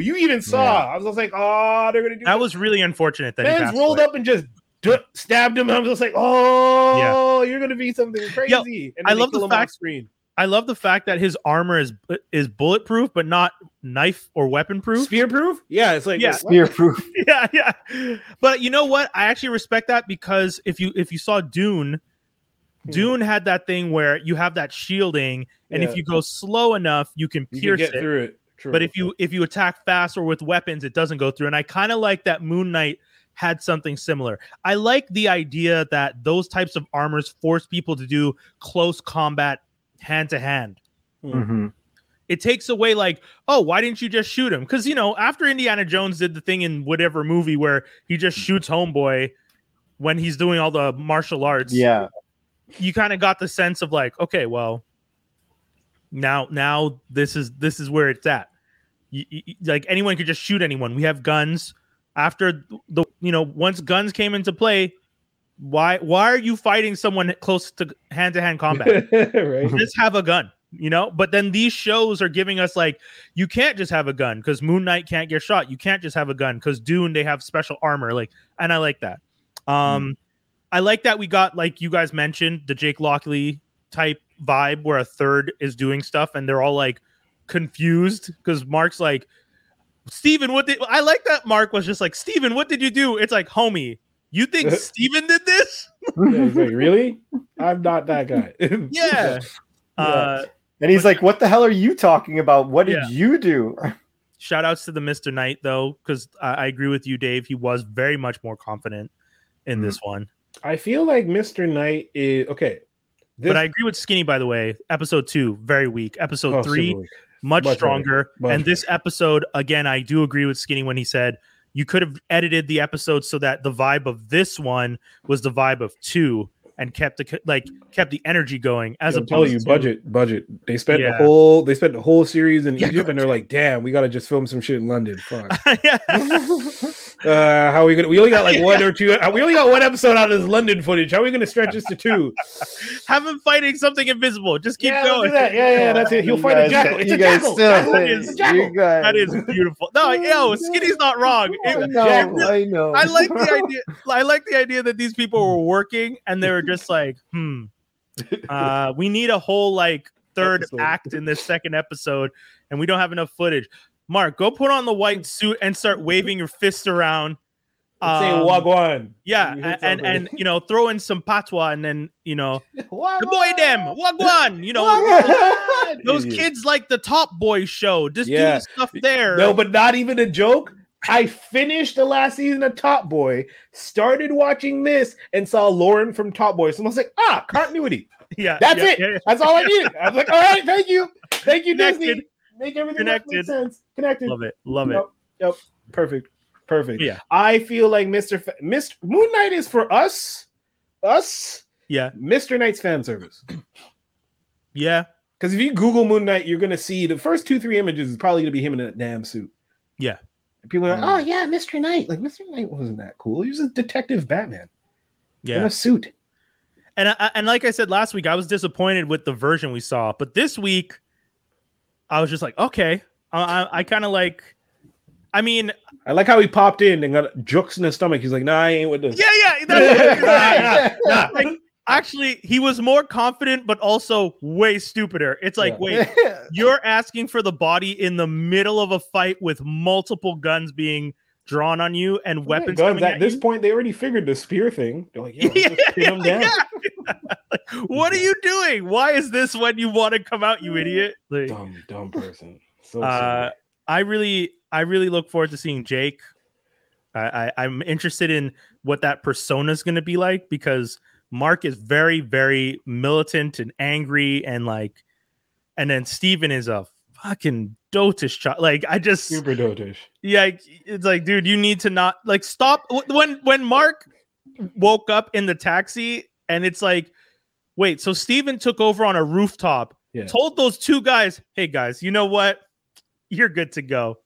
You even saw. Yeah. I was just like, oh, they're going to do That was really unfortunate that he Fans passed rolled away. up and just d- stabbed him. I was just like, oh, yeah. you're going to be something crazy. and I love the kill him off fact- screen. I love the fact that his armor is is bulletproof, but not knife or weapon proof. Spear proof? Yeah, it's like Yeah. what? Spear proof. yeah, yeah. But you know what? I actually respect that because if you if you saw Dune, Hmm. Dune had that thing where you have that shielding, and Yeah. if you go slow enough, you can You can pierce get it. through it. True. But if you if you attack fast or with weapons, it doesn't go through. And I kind of like that Moon Knight had something similar. I like the idea that those types of armors force people to do close combat hand to hand. Mhm. It takes away like, oh, why didn't you just shoot him? Because you know, after Indiana Jones did the thing in whatever movie where he just shoots Homeboy when he's doing all the martial arts, Yeah. you kind of got the sense of like, okay, well, now now this is this is where it's at. You, you- like anyone could just shoot anyone. We have guns. After the you know once guns came into play, why why are you fighting someone close to hand to hand combat? right? just have a gun, you know. But then these shows are giving us like you can't just have a gun because Moon Knight can't get shot. You can't just have a gun because Dune they have special armor. Like, and I like that. Um, I like that we got like you guys mentioned the Jake Lockley type vibe where a third is doing stuff and they're all like confused because Mark's like. Steven, what did I like that Mark was just like, Steven, what did you do? It's like, homie, you think Steven did this? Yeah, like, really? I'm not that guy. Yeah. Uh And he's like, "What the hell are you talking about? What did Yeah. you do?" Shout outs to the Mr. Knight though, because I, I agree with you, Dave. He was very much more confident in Mhm. this one. I feel like Mr. Knight is okay. This, but I agree with Skinny, by the way. Episode two, very weak. Episode oh, three, weak. much, much stronger. much and this episode, again, I do agree with Skinny when he said you could have edited the episode so that the vibe of this one was the vibe of two and kept the like kept the energy going as I'm opposed you, to budget, budget. They spent Yeah. the whole they spent the whole series in Yeah, Egypt, and they're like, "Damn, we got to just film some shit in London." Fuck. yeah. Uh, how are we gonna? We only got like one or two. We only got one episode out of this London footage. How are we gonna stretch this to two? Have him fighting something invisible. Just keep yeah, going. do that. Yeah, yeah, that's it. He'll You fight a guys- jackal. It's you a guys jackal. still Jackal. It's a jackal. you guys- That is beautiful. No, yo, Skinny's not wrong. I It- know, Jackal. I know. I like the idea. I like the idea that these people were working and they were just like, hmm, uh, we need a whole like third Episode. act in this second episode, and we don't have enough footage. Mark, go put on the white suit and start waving your fists around. Let's say Um, Wagwan. Yeah, and, and and you know, throw in some patwa and then you know, the boy Wagwan. them wagwan. You know, Wagwan. those kids like the Top Boy show. Just Yeah. do the stuff there. No, but not even a joke. I finished the last season of Top Boy, started watching this, and saw Lauren from Top Boy. So I was like, ah, continuity. yeah, That's yeah, it. yeah, yeah. That's all I needed. I was like, all right, thank you. Thank you, Connected. Disney. Make everything Connected. make sense. Connected. Love it, love it. Yep. Yep. Perfect. Perfect. Yeah. I feel like Mr. Fa- Mr. Moon Knight is for us. Us. Yeah, Mr. Knight's fan service. yeah, Because if you Google Moon Knight, you're gonna see the first two, three images is probably gonna be him in a damn suit. Yeah. And people are like, Mm. oh yeah, Mr. Knight. Like Mr. Knight wasn't that cool. He was a detective Batman Yeah. in a suit. And I, and like I said last week, I was disappointed with the version we saw, but this week, I was just like, okay, I, I, I kind of like. I mean, I like how he popped in and got jokes in his stomach. He's like, nah, I ain't with this. yeah, yeah. That's, Nah, nah, nah. like, actually, he was more confident, but also way stupider. It's like, Yeah. wait, you're asking for the body in the middle of a fight with multiple guns being drawn on you and weapons Guns, coming at, at this point, they already figured the spear thing. They're like, yeah, let's just pin him down. yeah. Like, what are you doing? Why is this when you want to come out, you idiot? Like, Dumb, dumb person. So uh. I really, I really look forward to seeing Jake. I, I I'm interested in what that persona is going to be like because Mark is very, very militant and angry and like, and then Steven is a fucking dotish child. Like, I just, super dotish. yeah, it's like, dude, you need to not like stop when when Mark woke up in the taxi and it's like, wait, so Steven took over on a rooftop, Yeah. told those two guys, hey guys, you know what? You're good to go.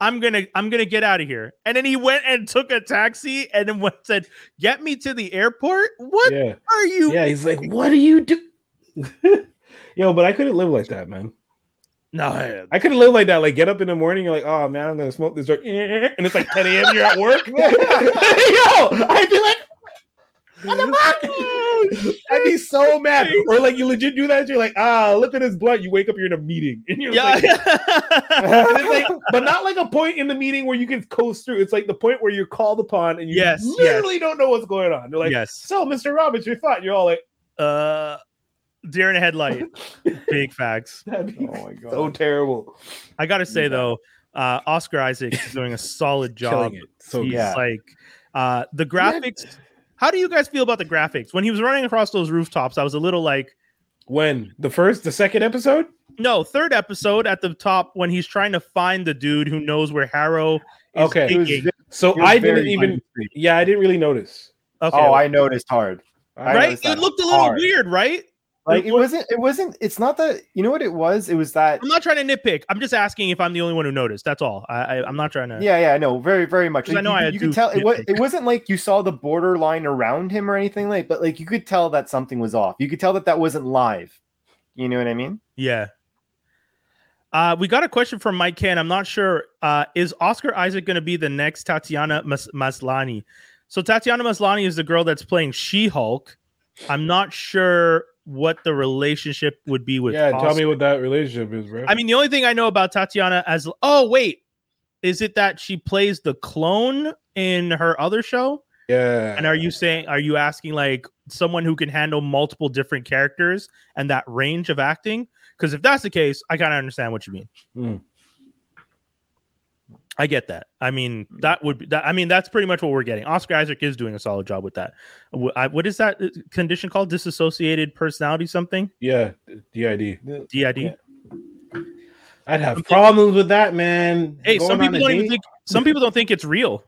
I'm gonna I'm gonna get out of here. And then he went and took a taxi and then went, said, "Get me to the airport." What Yeah. are you? Yeah, he's like, what do you do? Yo, but I couldn't live like that, man. No, I couldn't live like that. Like, get up in the morning, you're like, oh man, I'm gonna smoke this drug, and it's like 10 a.m. You're at work. Yo, I'd be like, what the fuck? I'd be so mad. Or like, you legit do that. You're like, ah, look at this blunt. You wake up, you're in a meeting, and you're yeah. like, and like, but not like a point in the meeting where you can coast through. It's like the point where you're called upon and you Yes, literally don't know what's going on. They're like, yes. so Mr. Roberts, your thought. You're all like, Uh, deer in a headlight. Big facts. that'd be Oh my god. so terrible. I gotta say Yeah. though, uh, Oscar Isaac is doing a solid job. It. So He's Yeah. like uh, the graphics. How do you guys feel about the graphics? When he was running across those rooftops, I was a little like, When the first, the second episode, no, third episode at the top when he's trying to find the dude who knows where Harrow is Okay. Was so I didn't even. funny. Yeah, I didn't really notice. Okay. Oh, I noticed hard. I right? noticed It looked a little hard. weird, right? Like it wasn't. It wasn't. It's not that. You know what it was? It was that. I'm not trying to nitpick. I'm just asking if I'm the only one who noticed. That's all. I, I I'm not trying to. Yeah, yeah, no, very, very much. 'Cause I know you, I you could tell it was. It wasn't like you saw the borderline around him or anything like, but like you could tell that something was off. You could tell that that wasn't live. You know what I mean? Yeah. Uh, we got a question from Mike Ken. I'm not sure. Uh, is Oscar Isaac going to be the next Tatiana Mas- Maslany? So Tatiana Maslany is the girl that's playing She-Hulk. I'm not sure what the relationship would be with. yeah, tell me what that relationship is, bro. I mean, the only thing I know about Tatiana as oh wait, is it that she plays the clone in her other show? yeah. And are you saying, are you asking like someone who can handle multiple different characters and that range of acting? Because if that's the case, I kind of understand what you mean. Mm. I get that. I mean, that would be that. I mean, that's pretty much what we're getting. Oscar Isaac is doing a solid job with that. I- What is that uh, condition called? Disassociated personality something? Yeah, DID. DID. Yeah. I'd have problems with that, man. Hey, Going some people don't even think. Some people don't think it's real.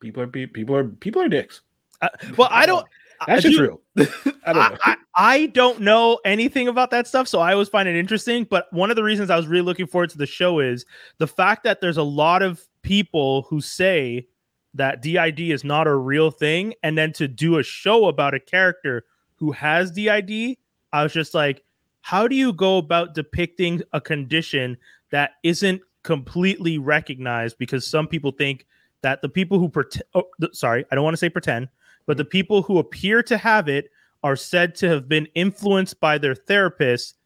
people are people are people are dicks. Uh, well, I don't. That's just real. I don't know. I, I, don't know anything about that stuff, so I always find it interesting. But one of the reasons I was really looking forward to the show is the fact that there's a lot of people who say that DID is not a real thing, and then to do a show about a character who has DID, I was just like, how do you go about depicting a condition that isn't completely recognized? Because some people think that the people who pretend, oh, sorry, I don't want to say pretend, but the people who appear to have it are said to have been influenced by their therapist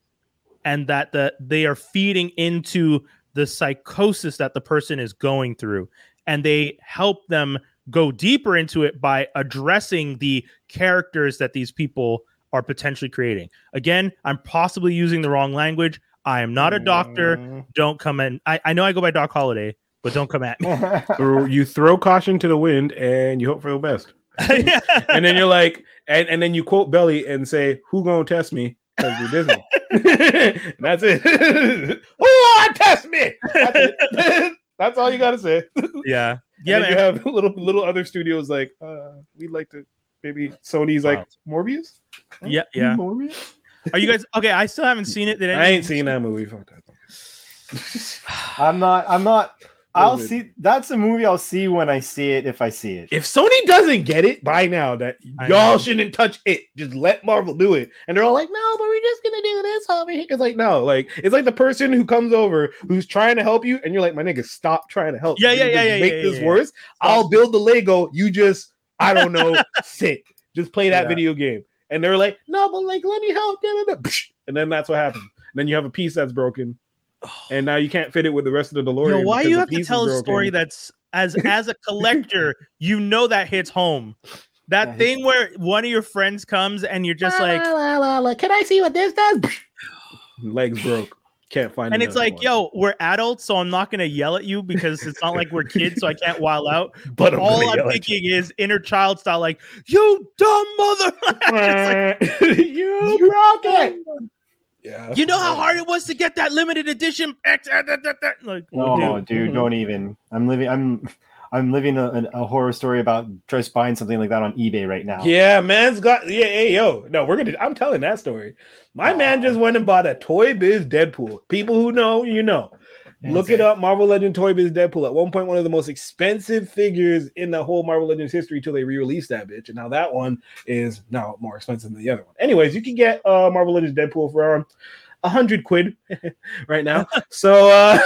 and that the they are feeding into the psychosis that the person is going through. And they help them go deeper into it by addressing the characters that these people are potentially creating. Again i'm possibly using the wrong language. I am not a doctor. Mm. Don't come in. I, I know i go by doc holiday but don't come at me. You throw caution to the wind and you hope for the best. Yeah. And then you're like, and, and then you quote Belly and say, "Who gonna test me?" Because you're Disney. That's it. Who want to test me? That's, it. That's all you gotta say. yeah Yeah, yeah you have little little other studios like uh we'd like to maybe Sony's like Morbius. yeah yeah Morbius? Are you guys okay? I still haven't seen it. Did I ain't seen that movie. I'm not. I'm not. I'll Listen. see. That's a movie I'll see when I see it. If I see it. If Sony doesn't get it by now, that I y'all know. shouldn't touch it. Just let Marvel do it. And they're all like, no, but we're just gonna do this over here. It's like, no, like it's like the person who comes over who's trying to help you, and you're like, my nigga, stop trying to help. Yeah, yeah, yeah, yeah, Make yeah, this yeah, yeah. worse. I'll build the Lego. You just, I don't know, sit. Just play that Yeah. video game. And they're like, no, but like, let me help. da, da, da." And then that's what happens. And then you have a piece that's broken, and now you can't fit it with the rest of the DeLorean. Yo, why because you have to tell a broken. story that's as as a collector, you know that hits home. That Yeah, thing where one of your friends comes and you're just like, La, la, la, can I see what this does? Legs broke. Can't find. It. And it's like, one. yo, we're adults, so I'm not gonna yell at you because it's not like we're kids, so I can't wild out. but I'm All I'm thinking is inner child style, like, you dumb mother. It's like, you broke it. Yeah. you know how hard it was to get that limited edition. X- uh, Like, Oh, dude. dude, don't even. I'm living. I'm. I'm living a, a horror story about just buying something like that on eBay right now. Yeah, man's got yeah, hey, yo. No, we're gonna I'm telling that story. My man just went and bought a Toy Biz Deadpool. People who know, you know. Look it up. Marvel Legend Toy Biz Deadpool. At one point, one of the most expensive figures in the whole Marvel Legends history till they re-released that bitch. And now that one is now more expensive than the other one. Anyways, you can get uh Marvel Legends Deadpool for around a hundred quid right now. so uh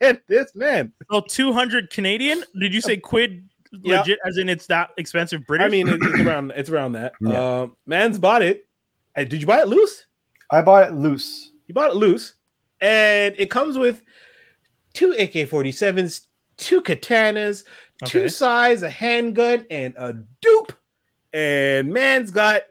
this man. Oh, 200 Canadian? Did you say quid Yeah. legit as in it's that expensive British? I mean, it- it's around it's around that. Yeah. Uh, man's bought it. Uh, did you buy it loose? I bought it loose. You bought it loose, and it comes with two AK-47s, two katanas, two Okay. sides, a handgun, and a dupe. And man's got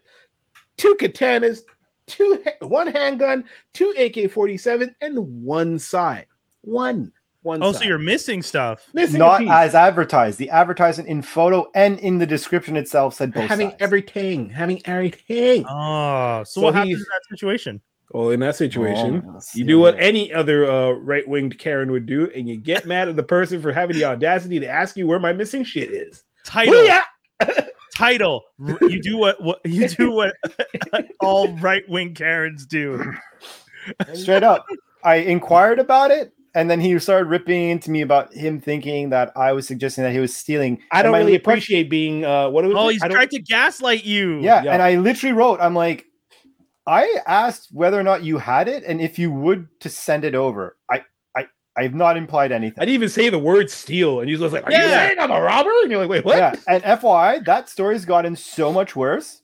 two katanas, two one handgun, two AK-47, and one side. One. One oh, side. so you're missing stuff. missing Not as advertised. The advertisement in photo and in the description itself said both having sides. everything, having everything. Oh, so, So what happens in that situation? Well, in that situation, Oh, You do what any other uh, right winged Karen would do, and you get mad at the person for having the audacity to ask you where my missing shit is. Title. Booyah! Title. You do what, what you do what all right wing Karens do. straight up. I inquired about it, and then he started ripping into me about him thinking that I was suggesting that he was stealing. I don't really appreciate being uh what was Oh, he's I don't- trying to gaslight you. Yeah, Yeah. and I literally wrote, I'm like, I asked whether or not you had it, and if you would to send it over. I, I, I have not implied anything. I anything. didn't even say the word steal, and you was like, Are you Yeah. saying I'm a robber? And you're like, wait, what? Yeah, and FYI, that story's gotten so much worse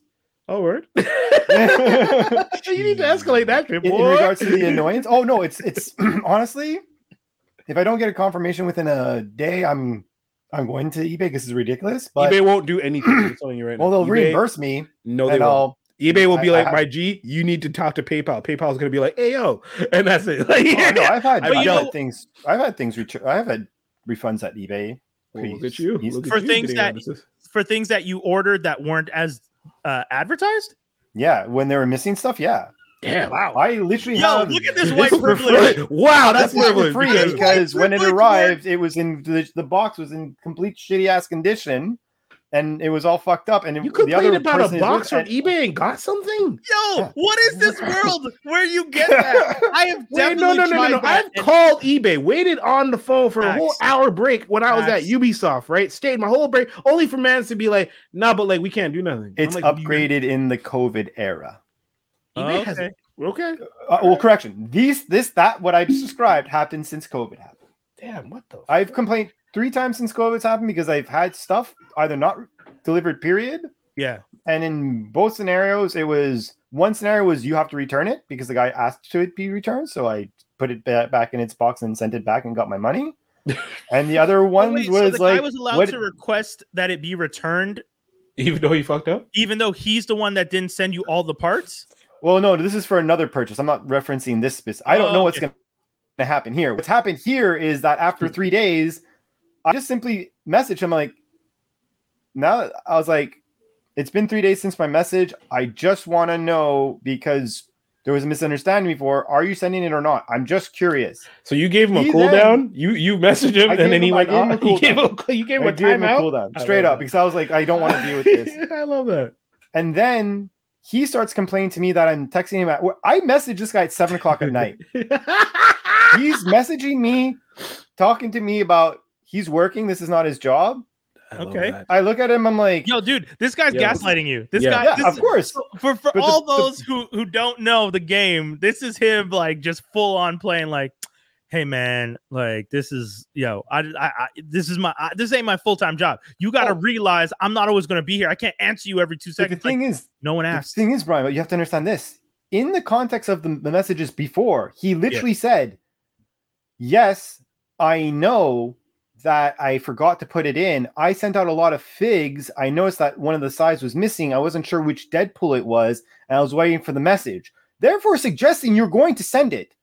Oh word. you need to escalate that trip, in, in regards to the annoyance. Oh no, it's it's honestly, if I don't get a confirmation within a day, I'm I'm going to eBay because it's ridiculous. But eBay won't do anything. I'm telling you right well, now. they'll eBay, reimburse me, No, they and won't. I'll. eBay will be I- I like, have- my G, you need to talk to PayPal. PayPal's gonna be like, hey yo, and that's it. Like, Oh, no, I've had, I've you had things. I've had things. Retur- I've had refunds at eBay. Well, look at you. Look For you things getting that- on this. For things that you ordered that weren't as uh, advertised. Yeah, when they were missing stuff. Yeah, Damn, wow. I literally Yo, have. look at this white for privilege. Wow, that's That's for privilege. free because- because when it privilege arrived, it was in the, the box was in complete shitty ass condition, and it was all fucked up. And it- You the complained other about a box from eBay and got something? Yo, what is this world where you get that? I have Wait, definitely no, no, no, no, no. that. I've and- called eBay, waited on the phone for a whole hour break when I was at Ubisoft, right? Stayed my whole break only for mans to be like, nah, but like we can't do nothing. It's like, upgraded in the COVID era. eBay Oh, has okay. okay. Uh, well, correction. These, this, that, what I just described happened since COVID happened. Damn, what the I've complained three times since COVID's happened because I've had stuff either not delivered, period, Yeah. and in both scenarios, it was one scenario was you have to return it because the guy asked to it be returned, so I put it back in its box and sent it back and got my money. and the other Oh, one wait, so was the like, guy was allowed what- to request that it be returned, even though he fucked up? even though he's the one that didn't send you all the parts. Well, no, this is for another purchase. I'm not referencing this. Spec- I don't Oh, know what's okay. going to happen here. What's happened here is that after three days, I just simply messaged him like, now I was like, it's been three days since my message. I just want to know because there was a misunderstanding before. Are you sending it or not? I'm just curious. So you gave him a He cooldown. You you messaged him and then he him- I went. a "Oh," you gave him a, you gave him I a gave him a timeout. cooldown I straight up that. because I was like, I don't want to deal with this. I love that. And then he starts complaining to me that I'm texting him at. I messaged this guy at seven o'clock at night. he's messaging me, talking to me about he's working. This is not his job. I Okay. I look at him. I'm like, Yo, dude, this guy's Yeah. gaslighting you. This Yeah. guy, yeah, this of course. for for But all the- those who who don't know the game, this is him like just full on playing like, hey man, like this is yo, I, I, I this is my I, this ain't my full time job. You got to Oh. realize I'm not always gonna be here. I can't answer you every two But the seconds. Like, thing is, no one the thing is, Brian, but you have to understand this. In the context of the, the messages before, he literally said, "Yes, I know that I forgot to put it in. I sent out a lot of figs. I noticed that one of the sides was missing. I wasn't sure which Deadpool it was, and I was waiting for the message. Therefore, suggesting you're going to send it."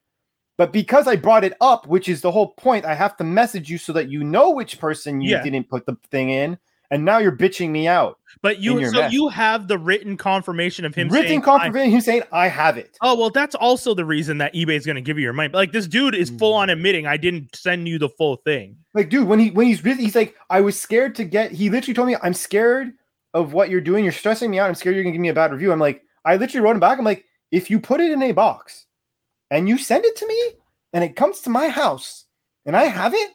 But because I brought it up, which is the whole point, I have to message you so that you know which person you Yeah. didn't put the thing in, and now you're bitching me out. But you so mess. you have the written confirmation of him Written saying, confirmation, him saying, "I have it." Oh well, that's also the reason that eBay is going to give you your money. But like this dude is full Mm. on admitting I didn't send you the full thing. Like, dude, when he when he's really, he's like, I was scared to get. He literally told me, I'm scared of what you're doing. You're stressing me out. I'm scared you're gonna give me a bad review. I'm like, I literally wrote him back. I'm like, if you put it in a box and you send it to me, and it comes to my house and I have it,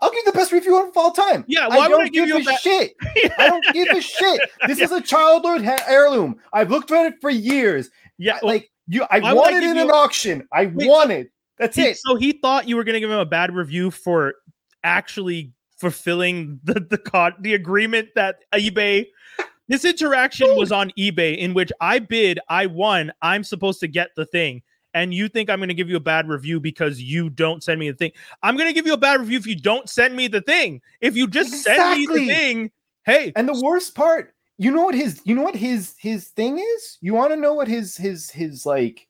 I'll give you the best review of all time. Yeah, why I don't I give you a a bad- shit. I don't give a shit. This is a childhood heirloom. I've looked at it for years. Yeah, well, like you, I want it in an auction. I Wait, want it. That's he- it. so he thought you were going to give him a bad review for actually fulfilling the the con- the agreement that eBay. This interaction was on eBay in which I bid, I won, I'm supposed to get the thing. And you think I'm going to give you a bad review because you don't send me the thing. I'm going to give you a bad review if you don't send me the thing. If you just send me the thing, hey, And the worst part, you know what his you know what his his thing is? You want to know what his his his like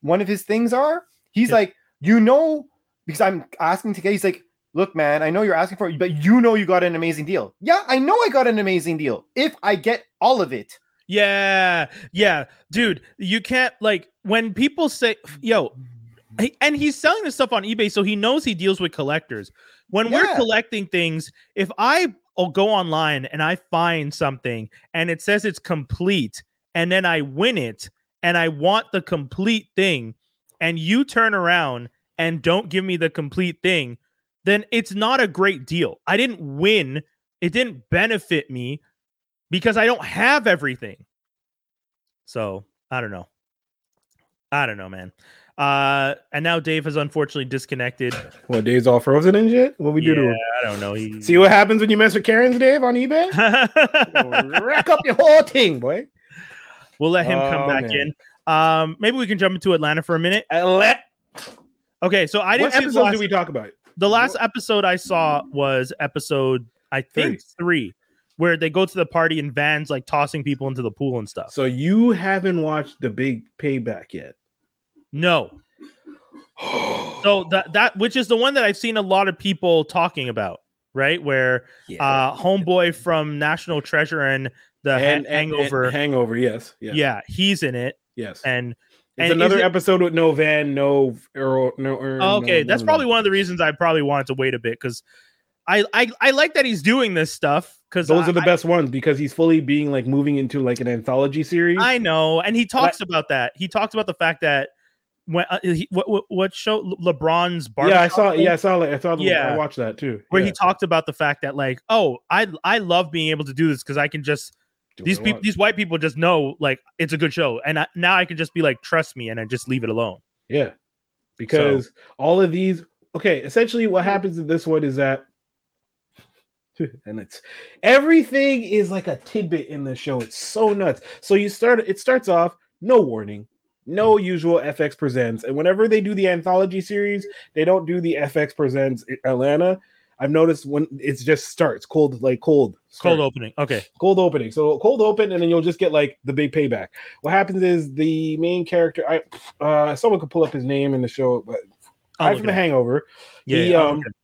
one of his things are? He's Yeah. like, you know, because I'm asking to get he's like, look, man, I know you're asking for it, but you know you got an amazing deal. Yeah, I know I got an amazing deal if I get all of it. Yeah, yeah, dude, you can't like when people say, "Yo," and he's selling this stuff on eBay, so he knows he deals with collectors. When we're collecting things, if I will go online and I find something and it says it's complete, and then I win it, and I want the complete thing, and you turn around and don't give me the complete thing, then it's not a great deal. I didn't win; it didn't benefit me because I don't have everything. So I don't know. I don't know, man. Uh, and now Dave has unfortunately disconnected. What days all frozen and shit? What we do to him? I don't know. He See what happens when you mess with Karens, Dave, on eBay? Rack up your whole thing, boy. we'll let him come Oh, back man. in. Um, maybe we can jump into Atlanta for a minute. And let, Okay, so I didn't what see the episode last, did we talk about? the last episode I saw was episode I think three, where they go to the party in vans, like tossing people into the pool and stuff. So you haven't watched the big payback yet. No, so that that which is the one that I've seen a lot of people talking about, right? Where yeah. uh homeboy from National Treasure and the and, Han- and- Hangover, and hangover, yes, yes, yeah, he's in it, yes. and it's and another it- episode with no van, no Earl, no. Earl, okay, no- that's no- probably one of the reasons I probably wanted to wait a bit because I, I I like that he's doing this stuff because Those I, are the best ones because he's fully being like moving into like an anthology series. I know, and he talks about that. He talks about the fact that when uh, he, what, what what show LeBron's bar? yeah, I saw. Yeah, I saw. Like, I saw. the- Yeah. I watched that too. where yeah. he talked about the fact that like, oh, I I love being able to do this because I can just Do these people these white people just know like it's a good show, and I, now I can just be like, trust me, and I just leave it alone. Yeah, because all of these. Okay, essentially, what happens in this one is that, and it's everything is like a tidbit in the show. It's so nuts. So you start. It starts off no warning. No usual FX presents, and whenever they do the anthology series, they don't do the FX presents Atlanta. I've noticed when it just starts cold, like cold, Cold opening. Okay. cold opening. So cold open, and then you'll just get like the big payback. What happens is the main character. I uh someone could pull up his name in the show, but I'll I from the. Hangover. Yeah. he, um, look it up.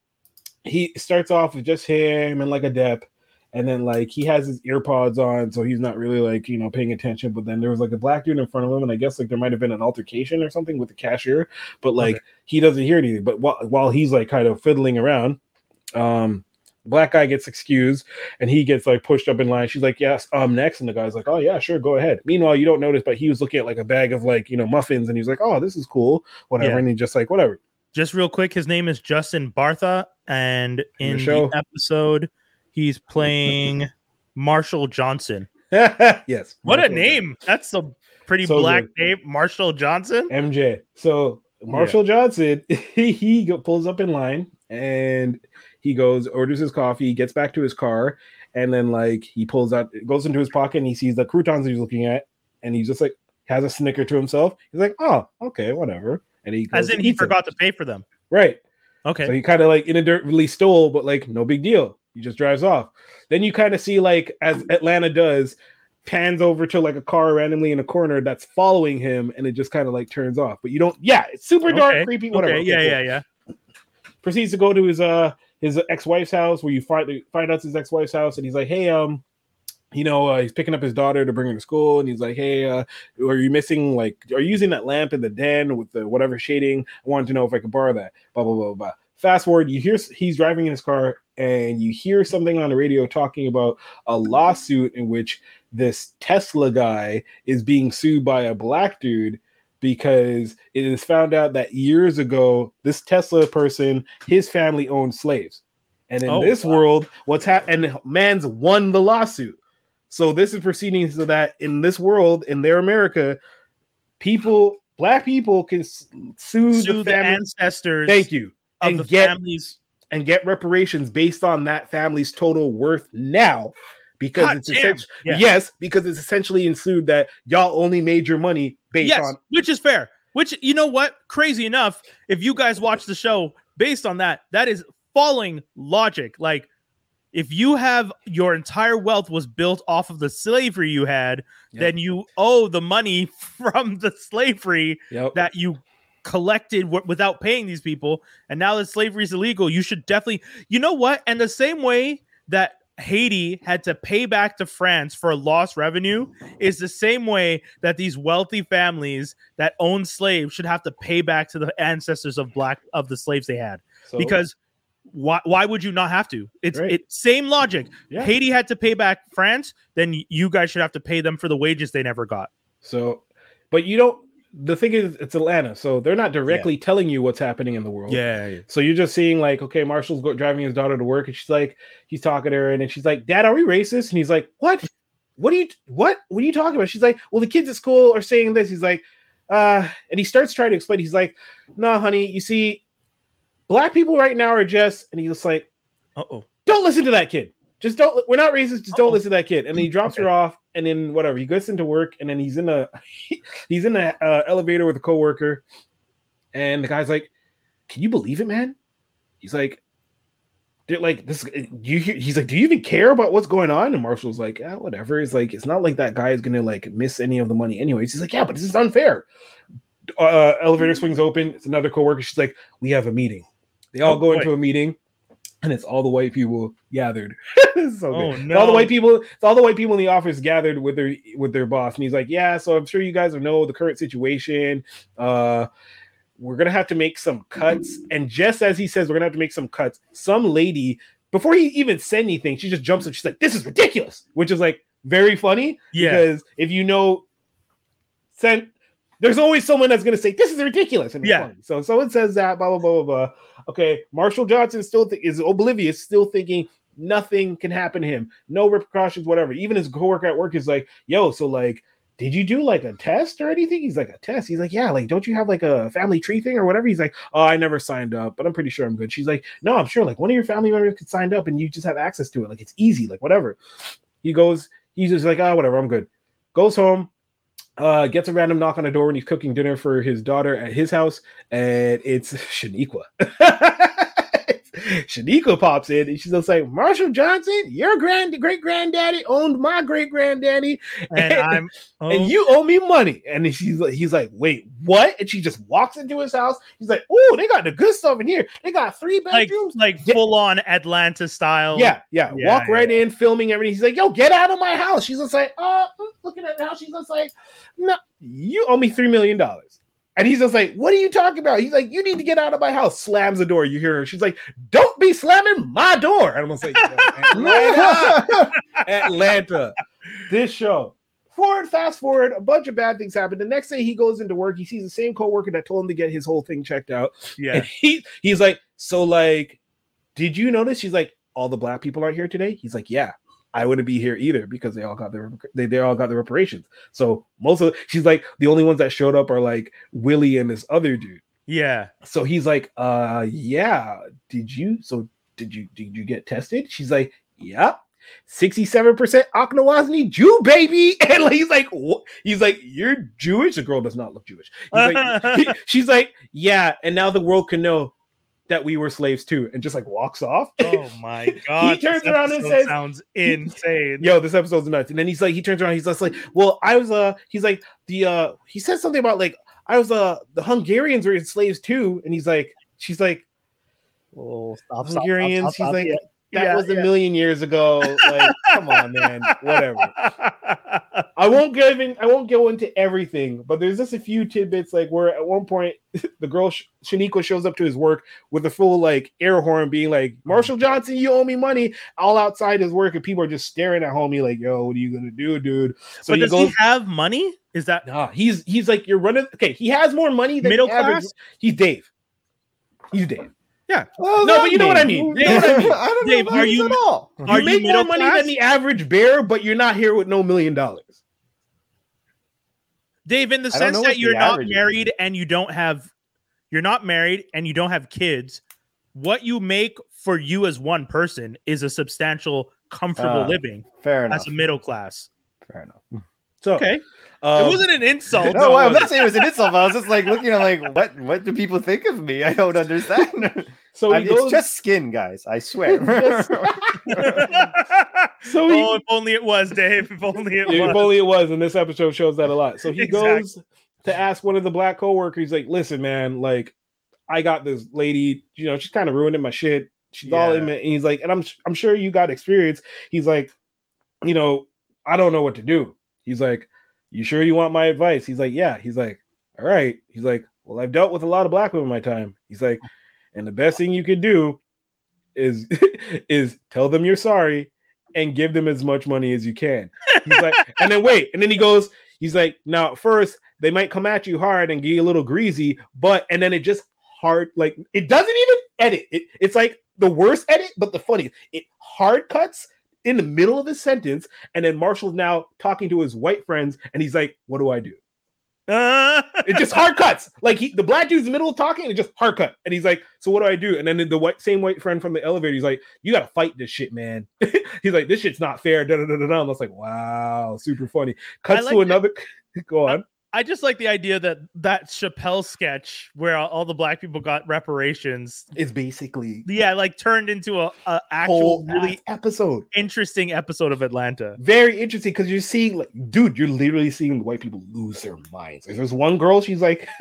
He starts off with just him and like a dep, and then like he has his AirPods on, so he's not really like you know paying attention. But then there was like a black dude in front of him, and I guess like there might have been an altercation or something with the cashier, but like he doesn't hear anything. But while while he's like kind of fiddling around, um. Black guy gets excused and he gets like pushed up in line. She's like, Yes, um, next. And the guy's like, Oh, yeah, sure, go ahead. Meanwhile, you don't notice, but he was looking at like a bag of like, you know, muffins and he's like, Oh, this is cool, whatever. Yeah. And he just like, Whatever. Just real quick, his name is Justin Bartha, and In the the, episode, he's playing Marshall Johnson. yes. What a Marshall name! That's a pretty So black good. name, Marshall Johnson. MJ. So Marshall Johnson, he, he pulls up in line and he goes, orders his coffee, gets back to his car, and then like he pulls out, goes into his pocket and he sees the croutons he's looking at, and he's just like has a snicker to himself. He's like, oh, okay, whatever. And he As in, he forgot to pay for them. right. Okay. So he kind of like inadvertently stole, but like no big deal. He just drives off. Then you kind of see like as Atlanta does, pans over to like a car randomly in a corner that's following him, and it just kind of like turns off. But you don't. Yeah, it's super dark, Okay, creepy, whatever. Okay. Okay, Yeah. cool. Yeah. Yeah. Proceeds to go to his uh his ex-wife's house where you find find out his ex-wife's house, and he's like, hey, um. You know, uh, he's picking up his daughter to bring her to school, and he's like, "Hey, uh, are you missing like, are you using that lamp in the den with the whatever shading? I wanted to know if I could borrow that." Blah blah blah blah. Fast forward, you hear he's driving in his car, and you hear something on the radio talking about a lawsuit in which this Tesla guy is being sued by a black dude because it is found out that years ago, this Tesla person, his family owned slaves. And in Oh, this wow. world, what's happened? And man's won the lawsuit. So this is proceeding so that in this world, in their America, people, black people, can sue, Sue the the ancestors Thank you, of and the get families. and get reparations based on that family's total worth now, because God it's essentially Yeah. yes, because it's essentially ensued that y'all only made your money based yes, on which is fair. Which you know what? Crazy enough, if you guys watch the show based on that, that is falling logic. Like if you have your entire wealth was built off of the slavery you had, Yep. then you owe the money from the slavery yep. that you collected w- without paying these people. And now that slavery is illegal, you should definitely, you know what? And the same way that Haiti had to pay back to France for lost revenue is the same way that these wealthy families that own slaves should have to pay back to the ancestors of black of the slaves they had. So- because why why would you not have to? It's Right. it same logic. Yeah. Haiti had to pay back France, then you guys should have to pay them for the wages they never got. So, but you don't. The thing is, it's Atlanta, so they're not directly telling you what's happening in the world. Yeah. So you're just seeing like, okay, Marshall's go- driving his daughter to work, and she's like, he's talking to her, and she's like, "Dad, are we racist?" And he's like, "What? What are you? What? What are you talking about?" She's like, "Well, the kids at school are saying this." He's like, "Uh," and he starts trying to explain. He's like, "No, honey, you see, black people right now are just," and he's just like, Uh-oh. don't listen to that kid. Just don't. We're not racist. Just don't listen to that kid. And then he drops her off, and then whatever. He gets into work, and then he's in a he's in the uh, elevator with a coworker, and the guy's like, "Can you believe it, man?" He's like, "They're like this." You hear? He's like, "Do you even care about what's going on?" And Marshall's like, "Yeah, whatever." He's like, "It's not like that guy is gonna like miss any of the money, anyways." He's like, "Yeah, but this is unfair." Uh, elevator swings open. It's another coworker. She's like, "We have a meeting." They all Oh, go boy. into a meeting, and it's all the white people gathered. So Oh. It's all the white people. It's all the white people in the office gathered with their with their boss, and he's like, "Yeah, so I'm sure you guys know the current situation. Uh, we're gonna have to make some cuts." And just as he says, "We're gonna have to make some cuts," some lady before he even said anything, she just jumps up. She's like, "This is ridiculous," which is like very funny Yeah. because if you know, sent. There's always someone that's gonna say this is ridiculous, and Yeah. funny. So someone says that, blah blah blah blah blah. Okay, Marshall Johnson still th- is oblivious, still thinking nothing can happen to him, no repercussions, whatever. Even his coworker at work is like, "Yo, so like, did you do like a test or anything?" He's like, "A test." He's like, "Yeah, like, don't you have like a family tree thing or whatever?" He's like, "Oh, I never signed up, but I'm pretty sure I'm good." She's like, "No, I'm sure like one of your family members could signed up and you just have access to it. Like, it's easy, like whatever." He goes, he's just like, "Ah, whatever, I'm good." Goes home. Uh, gets a random knock on the door when he's cooking dinner for his daughter at his house, and it's Shaniqua. Shaniqua pops in and she's just like, Marshall Johnson, your grand great granddaddy owned my great granddaddy, And I'm oh, and you owe me money. And she's like, he's like, wait, what? And she just walks into his house. He's like, oh, they got the good stuff in here. They got three bedrooms. like Yeah. full on Atlanta style. yeah, yeah, Yeah, Walk right in, filming everything. He's like, yo, get out of my house. She's just like, oh, mm, looking at house. She's just like, no, you owe me three million dollars. And he's just like, what are you talking about? He's like, you need to get out of my house. Slams the door. You hear her. She's like, don't be slamming my door. And I'm say, Atlanta. Atlanta. This show. Forward, fast forward, a bunch of bad things happen. The next day he goes into work, he sees the same coworker that told him to get his whole thing checked out. yeah. And he he's like, so like, did you notice? She's like, all the black people aren't here today. He's like, yeah, I wouldn't be here either because they all got their they, they all got their reparations. So most of she's like the only ones that showed up are like Willie and this other dude. Yeah. So he's like, uh, yeah. Did you? So did you? Did you get tested? She's like, yep. 67% Ashkenazi Jew baby. And like, he's like, what? He's like, you're Jewish. The girl does not look Jewish. He's like, he- she's like, yeah. And now the world can know that we were slaves too. And just like walks off. Oh my god. He turns this around and says- sounds insane. Yo, this episode's nuts. And then he's like, he turns around, he's just like, well, I was uh he's like the uh he said something about like I was uh the Hungarians were slaves too. And he's like, she's like, Oh, stop, Hungarians, he's like, that Yeah, was a yeah. million years ago. Like, come on, man. Whatever. I won't give in. I won't go into everything, but there's just a few tidbits. Like where at one point the girl Sh- Shaniqua shows up to his work with a full like air horn, being like, "Marshall Johnson, you owe me money." All outside his work, and people are just staring at homie like, "Yo, what are you gonna do, dude?" So but he does goes. he have money? Is that Nah, he's he's like you're running. Okay, he has more money than Middle the average- class? He's Dave. He's Dave. Well, No, but you know what I mean. You know what I mean. I don't Dave, know are you- this at all. Are you you make more money class? than the average bear, but you're not here with no million dollars. Dave, in the sense that you're not average is. married and you don't have, you're not married and you don't have kids. What you make for you as one person is a substantial, comfortable Ah, living Fair enough. as a middle class. Fair enough. So Okay, um, it wasn't an insult. No, I'm was not saying it was an insult. but I was just like looking at like what what do people think of me? I don't understand. so I he mean, goes. it's just skin, guys. I swear. Just- so he, oh, if only it was Dave. If only it Yeah, was. if only it was, and this episode shows that a lot. So he Exactly. goes to ask one of the black coworkers, he's like, "Listen, man, like, I got this lady, you know, she's kind of ruining my shit. She's all in it." And he's like, and I'm I'm sure you got experience. He's like, you know, I don't know what to do. He's like, you sure you want my advice? He's like, yeah. He's like, all right. He's like, well, I've dealt with a lot of black women my time. He's like, and the best thing you can do is is tell them you're sorry and give them as much money as you can. He's like, and then wait, and then he goes, he's like, now at first they might come at you hard and get you a little greasy, but and then it just hard, like it doesn't even edit. It, it's like the worst edit, but the funniest. It hard cuts in the middle of his sentence, and then Marshall's now talking to his white friends, and he's like, "What do I do?" Uh, It just hard cuts. Like he, the black dude's in the middle of talking, and it just hard cut. And he's like, "So what do I do?" And then the white, same white friend from the elevator, he's like, "You got to fight this shit, man." he's like, "This shit's not fair." Da, da, da, da. And I was like, "Wow, super funny." Cuts like to another. Go on. I just like the idea that that Chappelle sketch where all, the black people got reparations, is basically yeah, like turned into a, a actual really episode. interesting episode of Atlanta. Very interesting because you're seeing, like, dude, you're literally seeing the white people lose their minds. Like, there's one girl, she's like,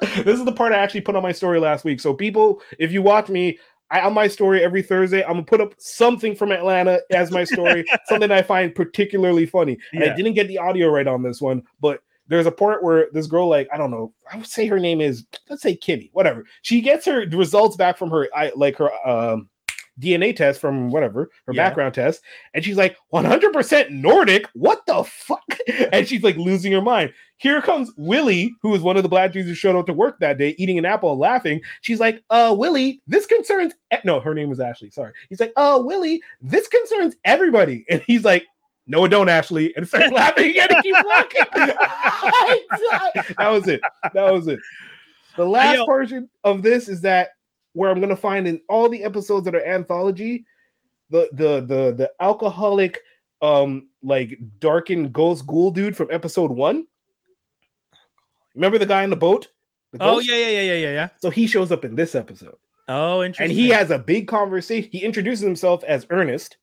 this is the part I actually put on my story last week. So, people, if you watch me, I, on my story every Thursday, I'm gonna put up something from Atlanta as my story, something I find particularly funny. Yeah. I didn't get the audio right on this one, but there's a part where this girl, like, I don't know, I would say her name is, let's say Kimmy, whatever. She gets her results back from her, I like her um DNA test from whatever her Yeah. background test, and she's like 100% Nordic. What the fuck? And she's like losing her mind. Here comes Willie, who is one of the black dudes who showed up to work that day, eating an apple laughing. She's like, "Uh, Willie, this concerns." e-" No, her name was Ashley. Sorry. He's like, "Uh, Willie, this concerns everybody," and he's like. No, it don't, Ashley. And start laughing again and keep walking. that was it. That was it. The last yo- portion of this is that where I'm gonna find in all the episodes that are anthology, the the the the alcoholic um like darkened ghost ghoul dude from episode one. Remember the guy in the boat? The Oh yeah, yeah, yeah, yeah, yeah, yeah. So he shows up in this episode. Oh, interesting. And he has a big conversation. He introduces himself as Ernest,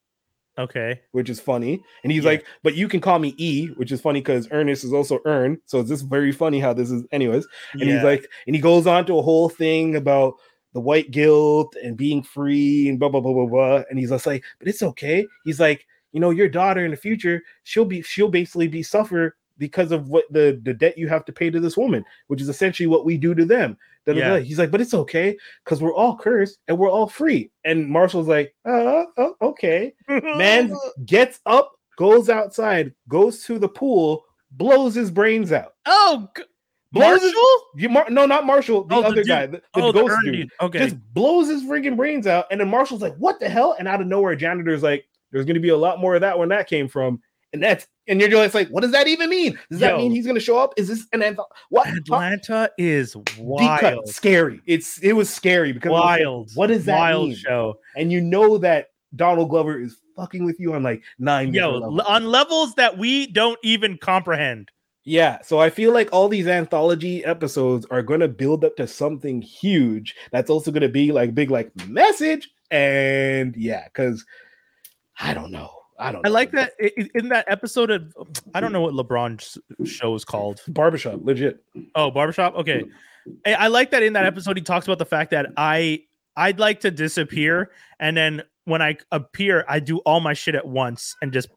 okay. which is funny. And he's Yeah. like, but you can call me E, which is funny because Ernest is also Earn. So it's just very funny how this is, anyways. And Yeah. he's like, and he goes on to a whole thing about the white guilt and being free and blah blah blah blah blah. And he's just like, but it's okay. He's like, you know, your daughter in the future, she'll be she'll basically be suffer because of what the the debt you have to pay to this woman, which is essentially what we do to them. Da, da, da. Yeah. He's like, but it's okay because we're all cursed and we're all free. And Marshall's like, uh, oh, okay. Man gets up, goes outside, goes to the pool, blows his brains out. Oh, g- Blows his- Marshall. You Mar- no, not Marshall, the Oh, other dude- guy, the, the oh, ghost dude. dude. Okay. Just blows his freaking brains out, and then Marshall's like, "What the hell?" And out of nowhere, janitor's like, "There's going to be a lot more of that when that came from." And that's and you're just like, "What does that even mean? Does that Yo. mean he's going to show up? Is this an antho- what?" Atlanta is wild. scary. It's it was scary because like, Wild. what does that wild mean? show. And you know that Donald Glover is fucking with you on like nine. Yo, levels. on levels that we don't even comprehend. Yeah, so I feel like all these anthology episodes are going to build up to something huge. That's also going to be like big like message and yeah, cuz I don't know. I don't I know. like that i- i- in that episode of I don't know what LeBron's show is called. barbershop legit. Oh, barbershop. Okay, I I like that in that episode he talks about the fact that I I'd like to disappear, and then when I appear, I do all my shit at once and just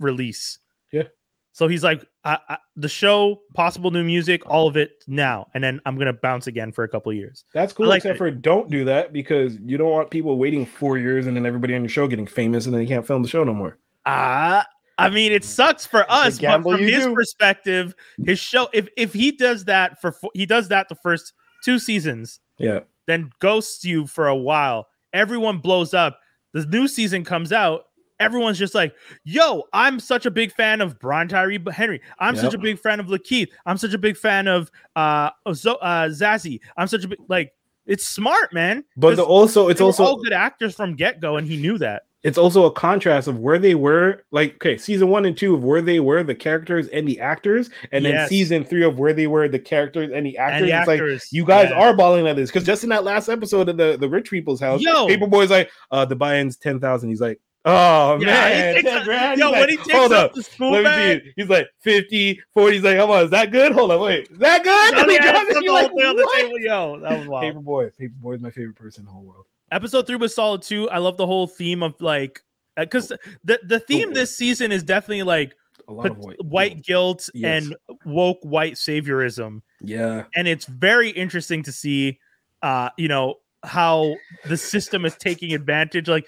release. Yeah. So he's like, I, I, the show, possible new music, all of it now, and then I'm gonna bounce again for a couple of years. That's cool, like except it. for don't do that because you don't want people waiting four years and then everybody on your show getting famous and then you can't film the show no more. Ah, I mean, it sucks for us, but from his do. perspective, his show, if if he does that for he does that the first two seasons, Yeah. then ghosts you for a while. Everyone blows up. The new season comes out. Everyone's just like, "Yo, I'm such a big fan of Brian Tyree Henry. I'm such a big fan of Lakeith. I'm such a big fan of uh, Zo- uh Zazie. I'm such a big like." It's smart, man. But the, also it's also all good actors from get go, and he knew that. It's also a contrast of where they were like okay season one and two of where they were the characters and the actors and then season three of where they were the characters and the actors And the it's like you guys yeah. are balling at this because just in that last episode of the the rich people's house Yo. paperboy's like uh the buy-in's 10,000 he's like oh Yeah, man he takes 10 a- grand. Yo, He's when like, he takes hold up the school let me bag, see it. He's like 50, 40. He's like, come on, is that good? Hold on, wait. Is that good? Johnny And he had drops the you're whole thing on the table. Yo, that was wild. Paperboy. Paperboy is my favorite person in the whole world. Episode three was solid too. I love the whole theme of like because the the theme this season is definitely like A lot put- of white. white guilt Yes. and woke white saviorism, Yeah. and it's very interesting to see, uh, you know how the system is taking advantage. Like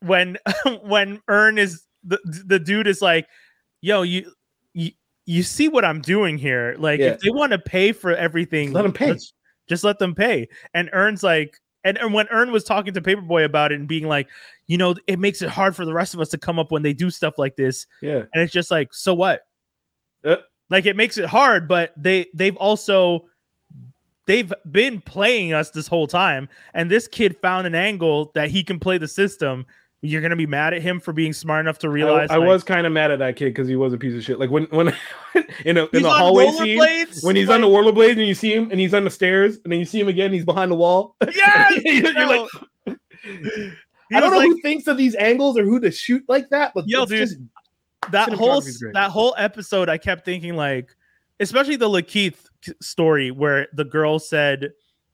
when when Earn is the the dude is like, yo, you you you see what I'm doing here? Like Yeah. if they want to pay for everything, Let 'em pay. Just let them pay. And Earn's like, and, and when Earn was talking to Paperboy about it and being like, you know, it makes it hard for the rest of us to come up when they do stuff like this. Yeah. And it's just like, so what? Uh. like it makes it hard, but they they've also they've been playing us this whole time, and this kid found an angle that he can play the system. You're gonna be mad at him for being smart enough to realize I like, was kind of mad at that kid because he was a piece of shit. Like when when in, a, in the hallway scene when he's like, on the rollerblades and you see him and he's on the stairs and then you see him again he's behind the wall. Yes, You're yo. like, I don't know like, who thinks of these angles or who to shoot like that, but Yo, dude, just that whole that whole episode. I kept thinking like, especially the Lakeith story where the girl said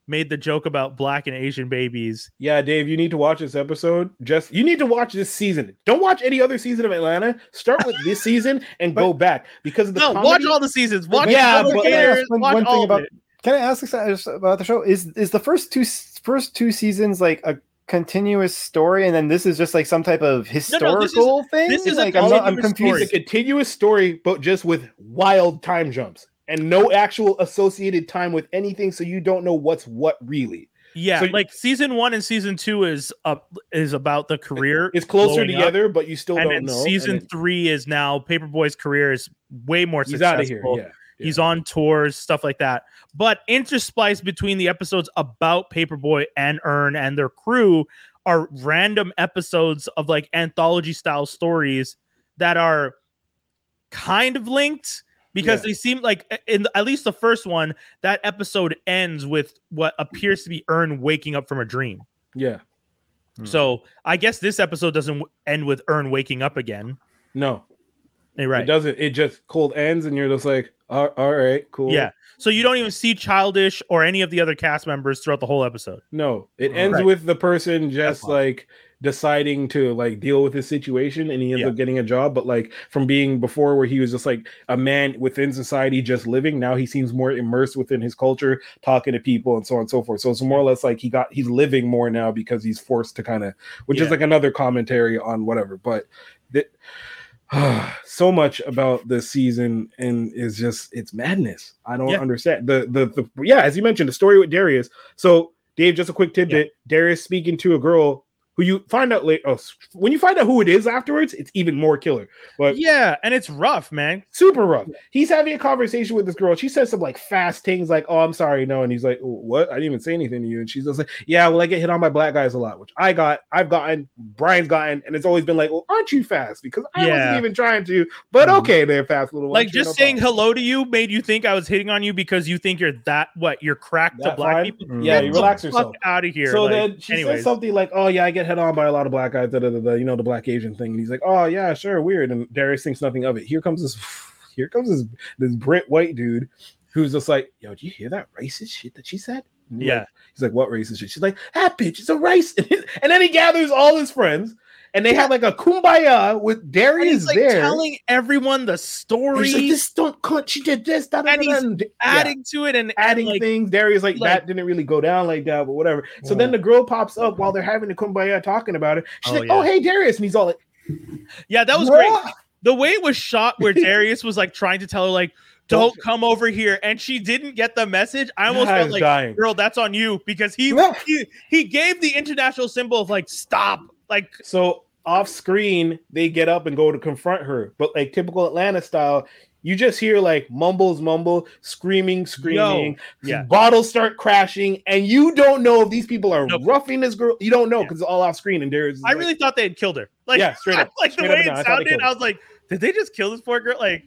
made the joke about black and Asian babies. yeah, Dave, you need to watch this episode. Just you need to watch this season. Don't watch any other season of Atlanta. Start with this season and go back because of the No, comedy. watch all the seasons. Watch Yeah, Double but- Dares, One- watch one thing all about- it. Can I ask about the show? Is is the first two first two seasons like a continuous story, and then this is just like some type of historical this is- thing? this is like I'm not, I'm continuous confused. It's a continuous story, but just with wild time jumps and no actual associated time with anything, so you don't know what's what really. Yeah, So- like season one and season two is up is about the career. It's closer blowing up, together, but you still and don't know. season and then three is now Paperboy's career is way more he's out successful. of here. Yeah, He's on tours, stuff like that. But interspliced between the episodes about Paperboy and Earn and their crew are random episodes of like anthology style stories that are kind of linked because Yeah. they seem like in at least the first one that episode ends with what appears to be Earn waking up from a dream. yeah. Hmm. So I guess this episode doesn't end with Earn waking up again. No, Hey, it right? doesn't. It just cold ends, and you're just like, all, all right, cool. Yeah. So you don't even see Childish or any of the other cast members throughout the whole episode. No, it ends Right. with the person just fine. like deciding to like deal with his situation and he ends Yeah. up getting a job but like from being before where he was just like a man within society just living now he seems more immersed within his culture talking to people and so on and so forth so it's more or less like he got he's living more now because he's forced to kind of which Yeah. is like another commentary on whatever but that so much about this season and is just it's madness i don't Yeah. understand the, the the yeah as you mentioned the story with darius so dave just a quick tidbit darius speaking to a girl who you find out later. Oh, when you find out who it is afterwards, it's even more killer. But Yeah, and it's rough, man. super rough. He's having a conversation with this girl. She says some like fast things, like "Oh, I'm sorry, no," and he's like, "What? I didn't even say anything to you." And she's just like, "Yeah, well, I get hit on by black guys a lot, which I got, I've gotten, Brian's gotten, and it's always been like, well, aren't you fast? Because I Yeah. wasn't even trying to, but Mhm. okay, they're fast little. Like just no saying problem." hello to you made you think I was hitting on you because you think you're that what you're cracked to black fine? people. Mm. Yeah, you relax yourself. out of here. So like, then she anyways. says something like, "Oh yeah, I get hit on by a lot of black guys." Da, da, da, you know the black Asian thing, and he's like, "Oh yeah, sure, weird." And Darius thinks nothing of it. Here comes this, here comes this this Brit white dude, who's just like, "Yo, did you hear that racist shit that she said?" Yeah. like- he's like, "What racist shit?" She's like, "That bitch is a rice," and then he gathers all his friends. And they have like a kumbaya with Darius he's like there. telling everyone the story, he's like, this don't cut. She did this. Da, da, And da, da," he's and- yeah, adding to it, and adding and, like, things. Darius like, like- that didn't really go down like that, but whatever. So Yeah. then the girl pops up while they're having the kumbaya talking about it. She's Oh, like, "Oh hey Darius," and he's all like, yeah, that was great. The way it was shot, where Darius was like trying to tell her, like, "Don't come over here," and she didn't get the message. I almost I felt like, dying. "Girl, that's on you," because he Yeah. he, he gave the international symbol of like, "Stop!" Like, So off screen, they get up and go to confront her, but like typical Atlanta style. You just hear like mumbles, mumble, screaming, screaming. yeah. Bottles start crashing, and you don't know if these people are Nope. roughing this girl. You don't know Yeah. because it's all off screen. And there's, I like- really thought they had killed her. Like, Yeah, straight up. like Straight the way it down. I sounded, killed I was like, "Did they just kill this poor girl?" Like,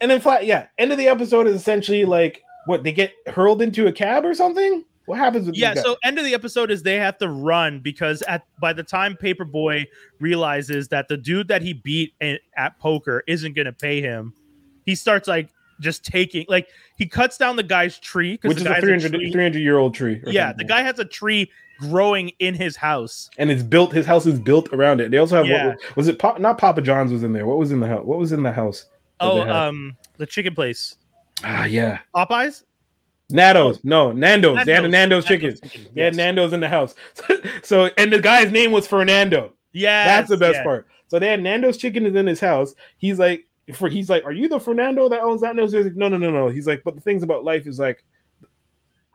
And then flat, yeah. End of the episode is essentially like what they get hurled into a cab or something. What happens with yeah so end of the episode is they have to run because at by the time paperboy realizes that the dude that he beat in, at poker isn't going to pay him he starts like just taking like he cuts down the guy's tree which is a 300, 300 year old tree. yeah something. the guy has a tree growing in his house and it's built. His house is built around it. They also have Yeah. what was, was it? Not Papa John's was in there. What was in the house? What was in the house? oh um the chicken place ah, yeah, popeyes Nando's. No, Nando's. They had a Nando's chicken. chicken, They had yes. Nando's in the house. so, and the guy's name was Fernando. yeah That's the best part. So they had Nando's chicken is in his house. He's like, for he's like, are you the Fernando that owns that? Nando's? He's like, no, no, no, no. He's like, but the things about life is like,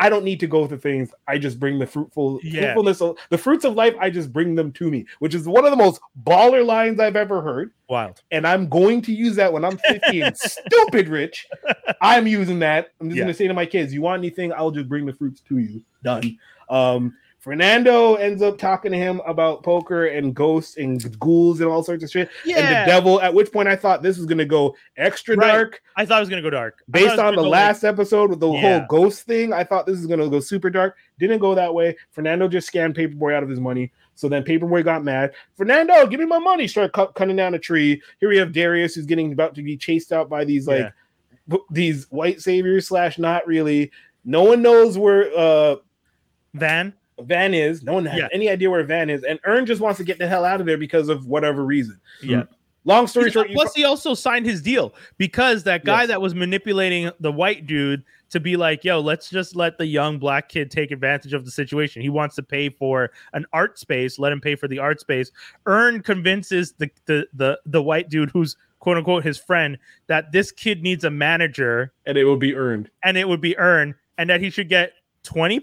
I don't need to go through things. I just bring the fruitful Yeah. fruitfulness of the fruits of life. I just bring them to me, which is one of the most baller lines I've ever heard. wild And I'm going to use that when I'm 50 and stupid rich. I'm using that. I'm just Yeah. gonna say to my kids, you want anything? I'll just bring the fruits to you. Done. Um, Fernando ends up talking to him about poker and ghosts and ghouls and all sorts of shit. And the devil, at which point I thought this was gonna go extra Right. dark. i thought it was going to go dark I thought it Based on the go, like- last episode with the Yeah. whole ghost thing, I thought this was gonna go super dark. Didn't go that way. Fernando just scammed Paperboy out of his money. So then Paperboy got mad. Fernando, give me my money. Started cut, cutting down a tree. Here we have Darius who's getting about to be chased out by these like Yeah. w- these white saviors slash not really. No one knows where uh van Van is. No one has Yeah. any idea where Van is, and Earn just wants to get the hell out of there because of whatever reason. yeah hmm. Long story He's- short, you plus he also signed his deal because that guy Yes. that was manipulating the white dude to be like, "Yo, let's just let the young black kid take advantage of the situation." He wants to pay for an art space. Let him pay for the art space. Earn convinces the the the, the white dude who's quote unquote his friend that this kid needs a manager and it will be earned. and it would be Earn and that he should get. 20%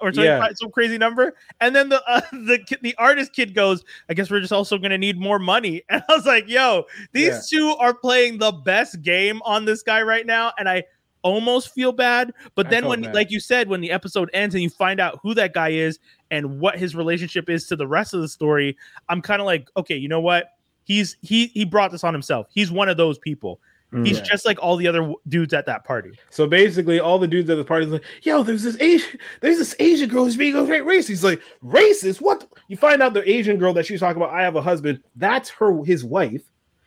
or 25, Yeah. some crazy number and then the uh, the the artist kid goes i guess we're just also going to need more money and i was like yo these Yeah. two are playing the best game on this guy right now and i almost feel bad but I then when bad. like you said when the episode ends and you find out who that guy is and what his relationship is to the rest of the story i'm kind of like okay you know what he's he he brought this on himself he's one of those people he's Yeah. just like all the other dudes at that party So basically, all the dudes at the party is like, "Yo, there's this Asian, there's this Asian girl who's being a great racist." He's like, "Racist? What?" You find out the Asian girl that she's talking about. I have a husband. That's her, his wife.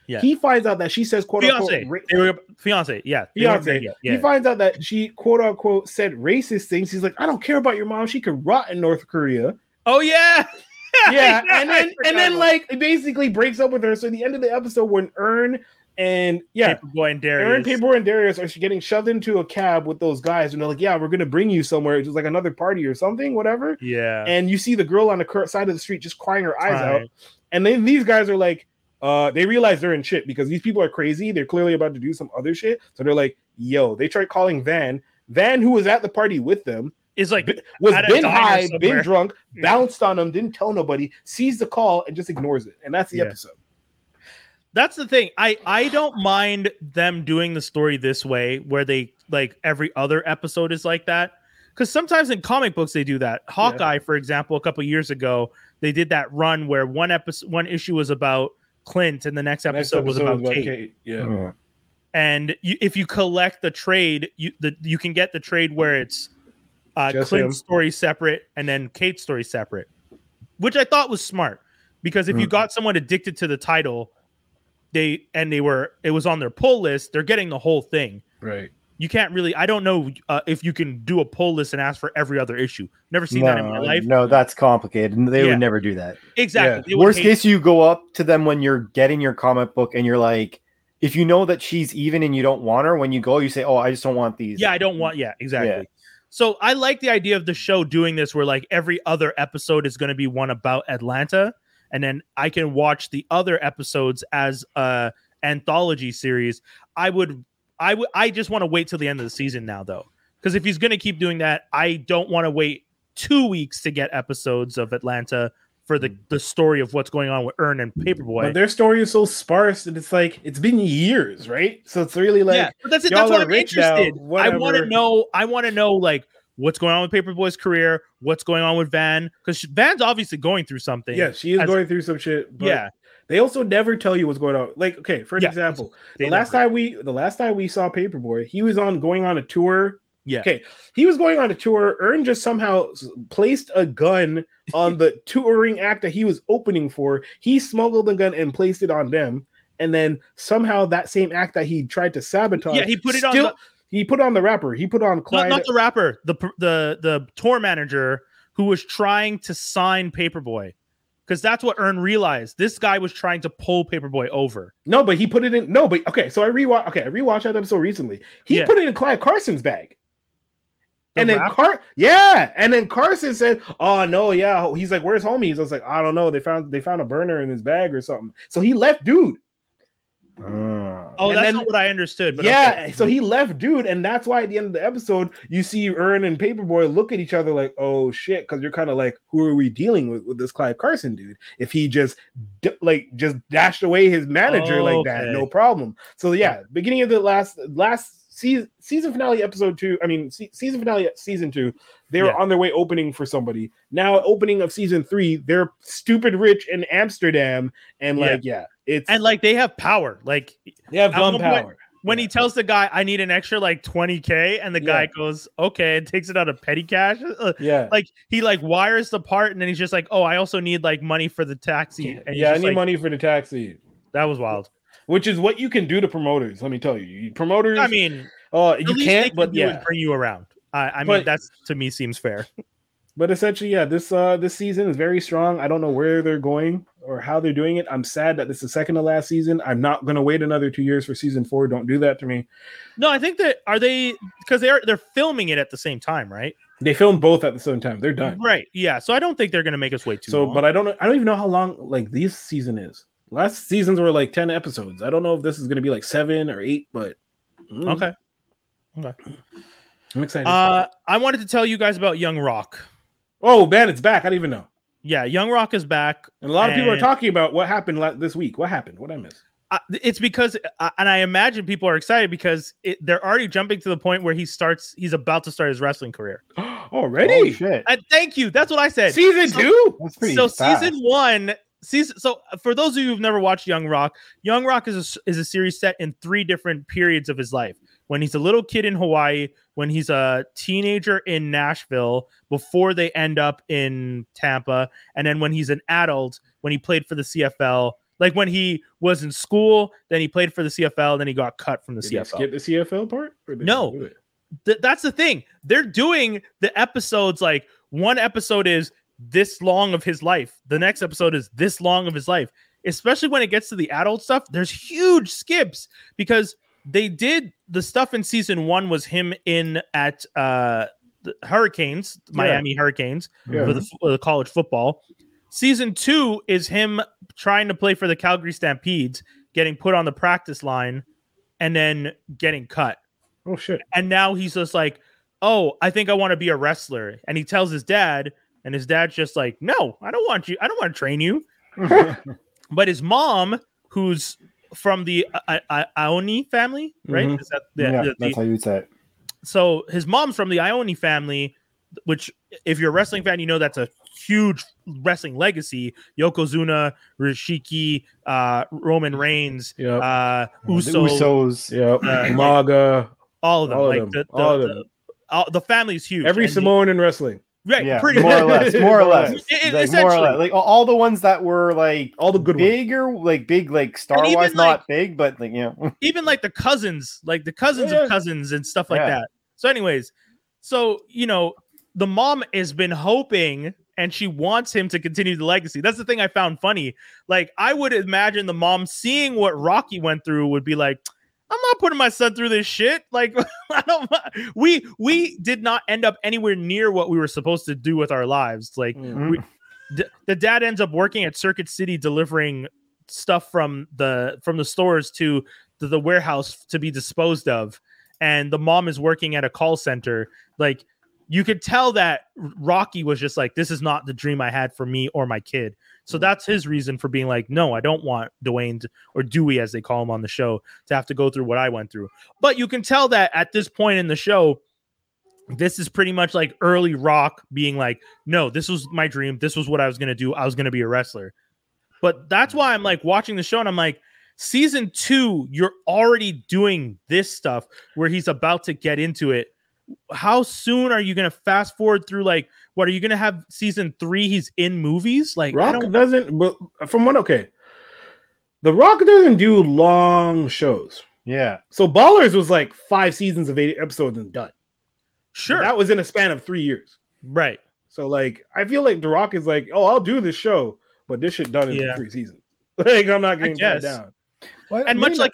Yeah. He finds out that she says "quote unquote." fiance ra- were fiance yeah Fiance. He finds out that she "quote unquote" said racist things. He's like, "I don't care about your mom. She could rot in North Korea." oh yeah yeah, and then and then like it basically breaks up with her. So at the end of the episode, when Earn and yeah, Paperboy and Aaron Darius. Paper and Darius are getting shoved into a cab with those guys, and they're like, "Yeah, we're gonna bring you somewhere. It's just like another party or something, whatever." yeah. And you see the girl on the side of the street just crying her eyes out, and then these guys are like, uh, they realize they're in shit because these people are crazy. They're clearly about to do some other shit, so they're like, "Yo!" They try calling Van. Van, who was at the party with them, Is like b- was been high, been drunk, bounced on them, didn't tell nobody, sees the call, and just ignores it. And that's the Yeah. episode. That's the thing. I I don't mind them doing the story this way, where they like every other episode is like that. Because sometimes in comic books they do that. Hawkeye, for example, a couple years ago, they did that run where one episode, one issue was about Clint, and the next episode, Next was episode about was Kate. Yeah. And you, if you collect the trade, you the you can get the trade where it's uh, Just Clint's him. story separate and then Kate's story separate, which I thought was smart because if you Mm. got someone addicted to the title, they and they were it was on their pull list, they're getting the whole thing. Right. you can't really. I don't know uh, if you can do a pull list and ask for every other issue. Never seen that in my life. no, that's complicated. and They Yeah. would never do that. Exactly. They would Worst hate- case, you go up to them when you're getting your comic book and you're like, if you know that she's even and you don't want her, when you go, you say, "Oh, I just don't want these." Yeah, I don't want. Yeah, exactly. Yeah. So I like the idea of the show doing this, where like every other episode is going to be one about Atlanta, and then I can watch the other episodes as a anthology series. I would, I would, I just want to wait till the end of the season now, though, because if he's going to keep doing that, I don't want to wait two weeks to get episodes of Atlanta for the hmm. the story of what's going on with Earn and Paperboy. But their story is so sparse that it's like it's been years, right? So it's really like yeah, but that's it. That's what I'm rich now, interested. I want to know. I want to know like what's going on with Paperboy's career, what's going on with Van, because Van's obviously going through something. yeah, she is as- going through some shit. But yeah. they also never tell you what's going on. Like, okay, for an Yeah. example, the last time we the last time we saw Paperboy, he was on going on a tour. Yeah. Okay, he was going on a tour. Earn just somehow placed a gun on the touring act that he was opening for. He smuggled the gun and placed it on them, and then somehow that same act that he tried to sabotage. Yeah, he put it on the- He put on the rapper. He put on Not, Clyde. not the rapper, the the the tour manager who was trying to sign Paperboy, because that's what Earn realized. This guy was trying to pull Paperboy over. No, but he put it in. No, but okay. So I rewatch. Okay, I rewatched that episode recently. He Yeah. put it in Clive Carson's bag. The and then rap- Car, yeah, and then Carson said, "Oh no, yeah." He's like, "Where's homies?" I was like, "I don't know. They found they found a burner in his bag or something." So he left, dude. Ah. oh, that's then- not what I understood. But yeah, okay. so he left, dude, and that's why at the end of the episode, you see Earn and Paperboy look at each other like, "Oh shit," because you're kind of like, "Who are we dealing with with this Clive Carson dude?" If he just d- like just dashed away his manager like that, no problem. So yeah, beginning of the last last season season finale episode two, I mean se- season finale season two, they were Yeah. on their way opening for somebody. Now opening of season three, they're stupid rich in Amsterdam, and Yeah. like yeah, it's and like they have power. Like they have at one gunpowder. point- when he tells the guy, "I need an extra like 20k," and the guy Yeah. goes, "Okay," and takes it out of petty cash. Uh, Yeah, like he like wires the part, and then he's just like, "Oh, I also need like money for the taxi." And yeah, I need like- money for the taxi. That was wild. which is what you can do to promoters. Let me tell you, You- promoters. I mean, uh, you can't, but yeah, bring you around. I, I mean, But- that's to me seems fair. But essentially, yeah, this uh this season is very strong. I don't know where they're going or how they're doing it. I'm sad that this is the second to last season. I'm not gonna wait another two years for season four. Don't do that to me. No, I think that are they because they're they're filming it at the same time, right? They filmed both at the same time. They're done. Right. Yeah. So I don't think they're gonna make us wait too So, long. but I don't know. I don't even know how long like this season is. Last seasons were like ten episodes. I don't know if this is gonna be like seven or eight, but mm, okay. I'm excited. Uh, I wanted to tell you guys about Young Rock. Oh man, it's back. I didn't even know. Yeah, Young Rock is back. And a lot of people are talking about what happened la- this week. What happened? What I missed? Uh, it's because, uh, and I imagine people are excited because it, they're already jumping to the point where he starts. He's about to start his wrestling career. Already? Oh, shit. And thank you. That's what I said. Season So- two? That's pretty so fast. season one season so for those of you who've never watched young rock young rock is a, s- is a series set in three different periods of his life when he's a little kid in hawaii when he's a teenager in nashville before they end up in tampa and then when he's an adult when he played for the cfl like when he was in school then he played for the cfl then he got cut from the Did cfl skip the CFL part? No. Th- that's the thing. They're doing the episodes like one episode is this long of his life. The next episode is this long of his life. Especially when it gets to the adult stuff, there's huge skips because they did the stuff in season 1 was him in at uh the Hurricanes, Miami Hurricanes Yeah. for the, for the college football. Season 2 is him trying to play for the Calgary Stampeders, getting put on the practice line and then getting cut Oh shit. and now he's just like, "Oh, I think I want to be a wrestler." And he tells his dad, and his dad's just like, "No, I don't want you. I don't want to train you." But his mom, who's from the I- I- Ione family, right? Mhm. Is that the, yeah, the- that's the- how you'd say it. so his mom's from the Ione family, which if you're a wrestling fan, you know that's a huge wrestling legacy. Yokozuna, Rishiki, uh, Roman Reigns, Yeah. uh, The Uso, Usos. yeah. uh, Umaga. all of them. all of them, the, the, all of the- all- the family's huge. Every and Samoan in wrestling. Right? yeah, pretty more or less, more or less. It- like, more or less. Like all- the ones that were like All the good ones. bigger, like big, like Star Wars, like- not big, but like you know, even like the cousins, like the cousins Yeah. of cousins and stuff like Yeah. that. So, anyways, so you know, the mom has been hoping and she wants him to continue the legacy. That's the thing I found funny. Like, I would imagine the mom seeing what Rocky went through would be like, I'm not putting my son through this shit. Like, I don't. We we did not end up anywhere near what we were supposed to do with our lives. Like, Mm. we, d- the dad ends up working at Circuit City delivering stuff from the from the stores to the, the warehouse to be disposed of and the mom is working at a call center like you could tell that Rocky was just like this is not the dream I had for me or my kid so that's his reason for being like no I don't want Dwayne or Dewey as they call him on the show to have to go through what I went through. But you can tell that at this point in the show this is pretty much like early rock being like no this was my dream. This was what i was going to do. I was going to be a wrestler. But that's why i'm like watching the show and i'm like season two you're already doing this stuff where he's about to get into it how soon are you going to fast forward through like what are you going to have season three he's in movies like I Rock don't, doesn't. But from what? Okay, The Rock doesn't do long shows. yeah, So Ballers was like five seasons of eight episodes and done. sure That was in a span of three years. right So like, I feel like The Rock is like, oh, I'll do this show, but this shit done in Yeah. three seasons. Like, I'm not getting tied guess. down. Well, and much not- like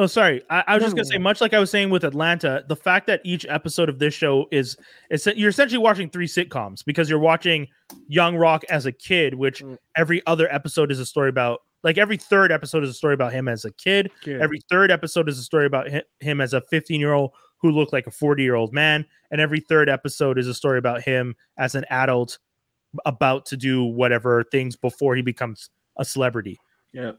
oh sorry i, I was No, just gonna say no. much like i was saying with atlanta the fact that each episode of this show is is you're essentially watching three sitcoms because you're watching young rock as a kid which Mm. every other episode is a story about like every third episode is a story about him as a kid Kid. every third episode is a story about hi- him as a 15 year old who looked like a 40 year old man and every third episode is a story about him as an adult about to do whatever things before he becomes a celebrity yeah.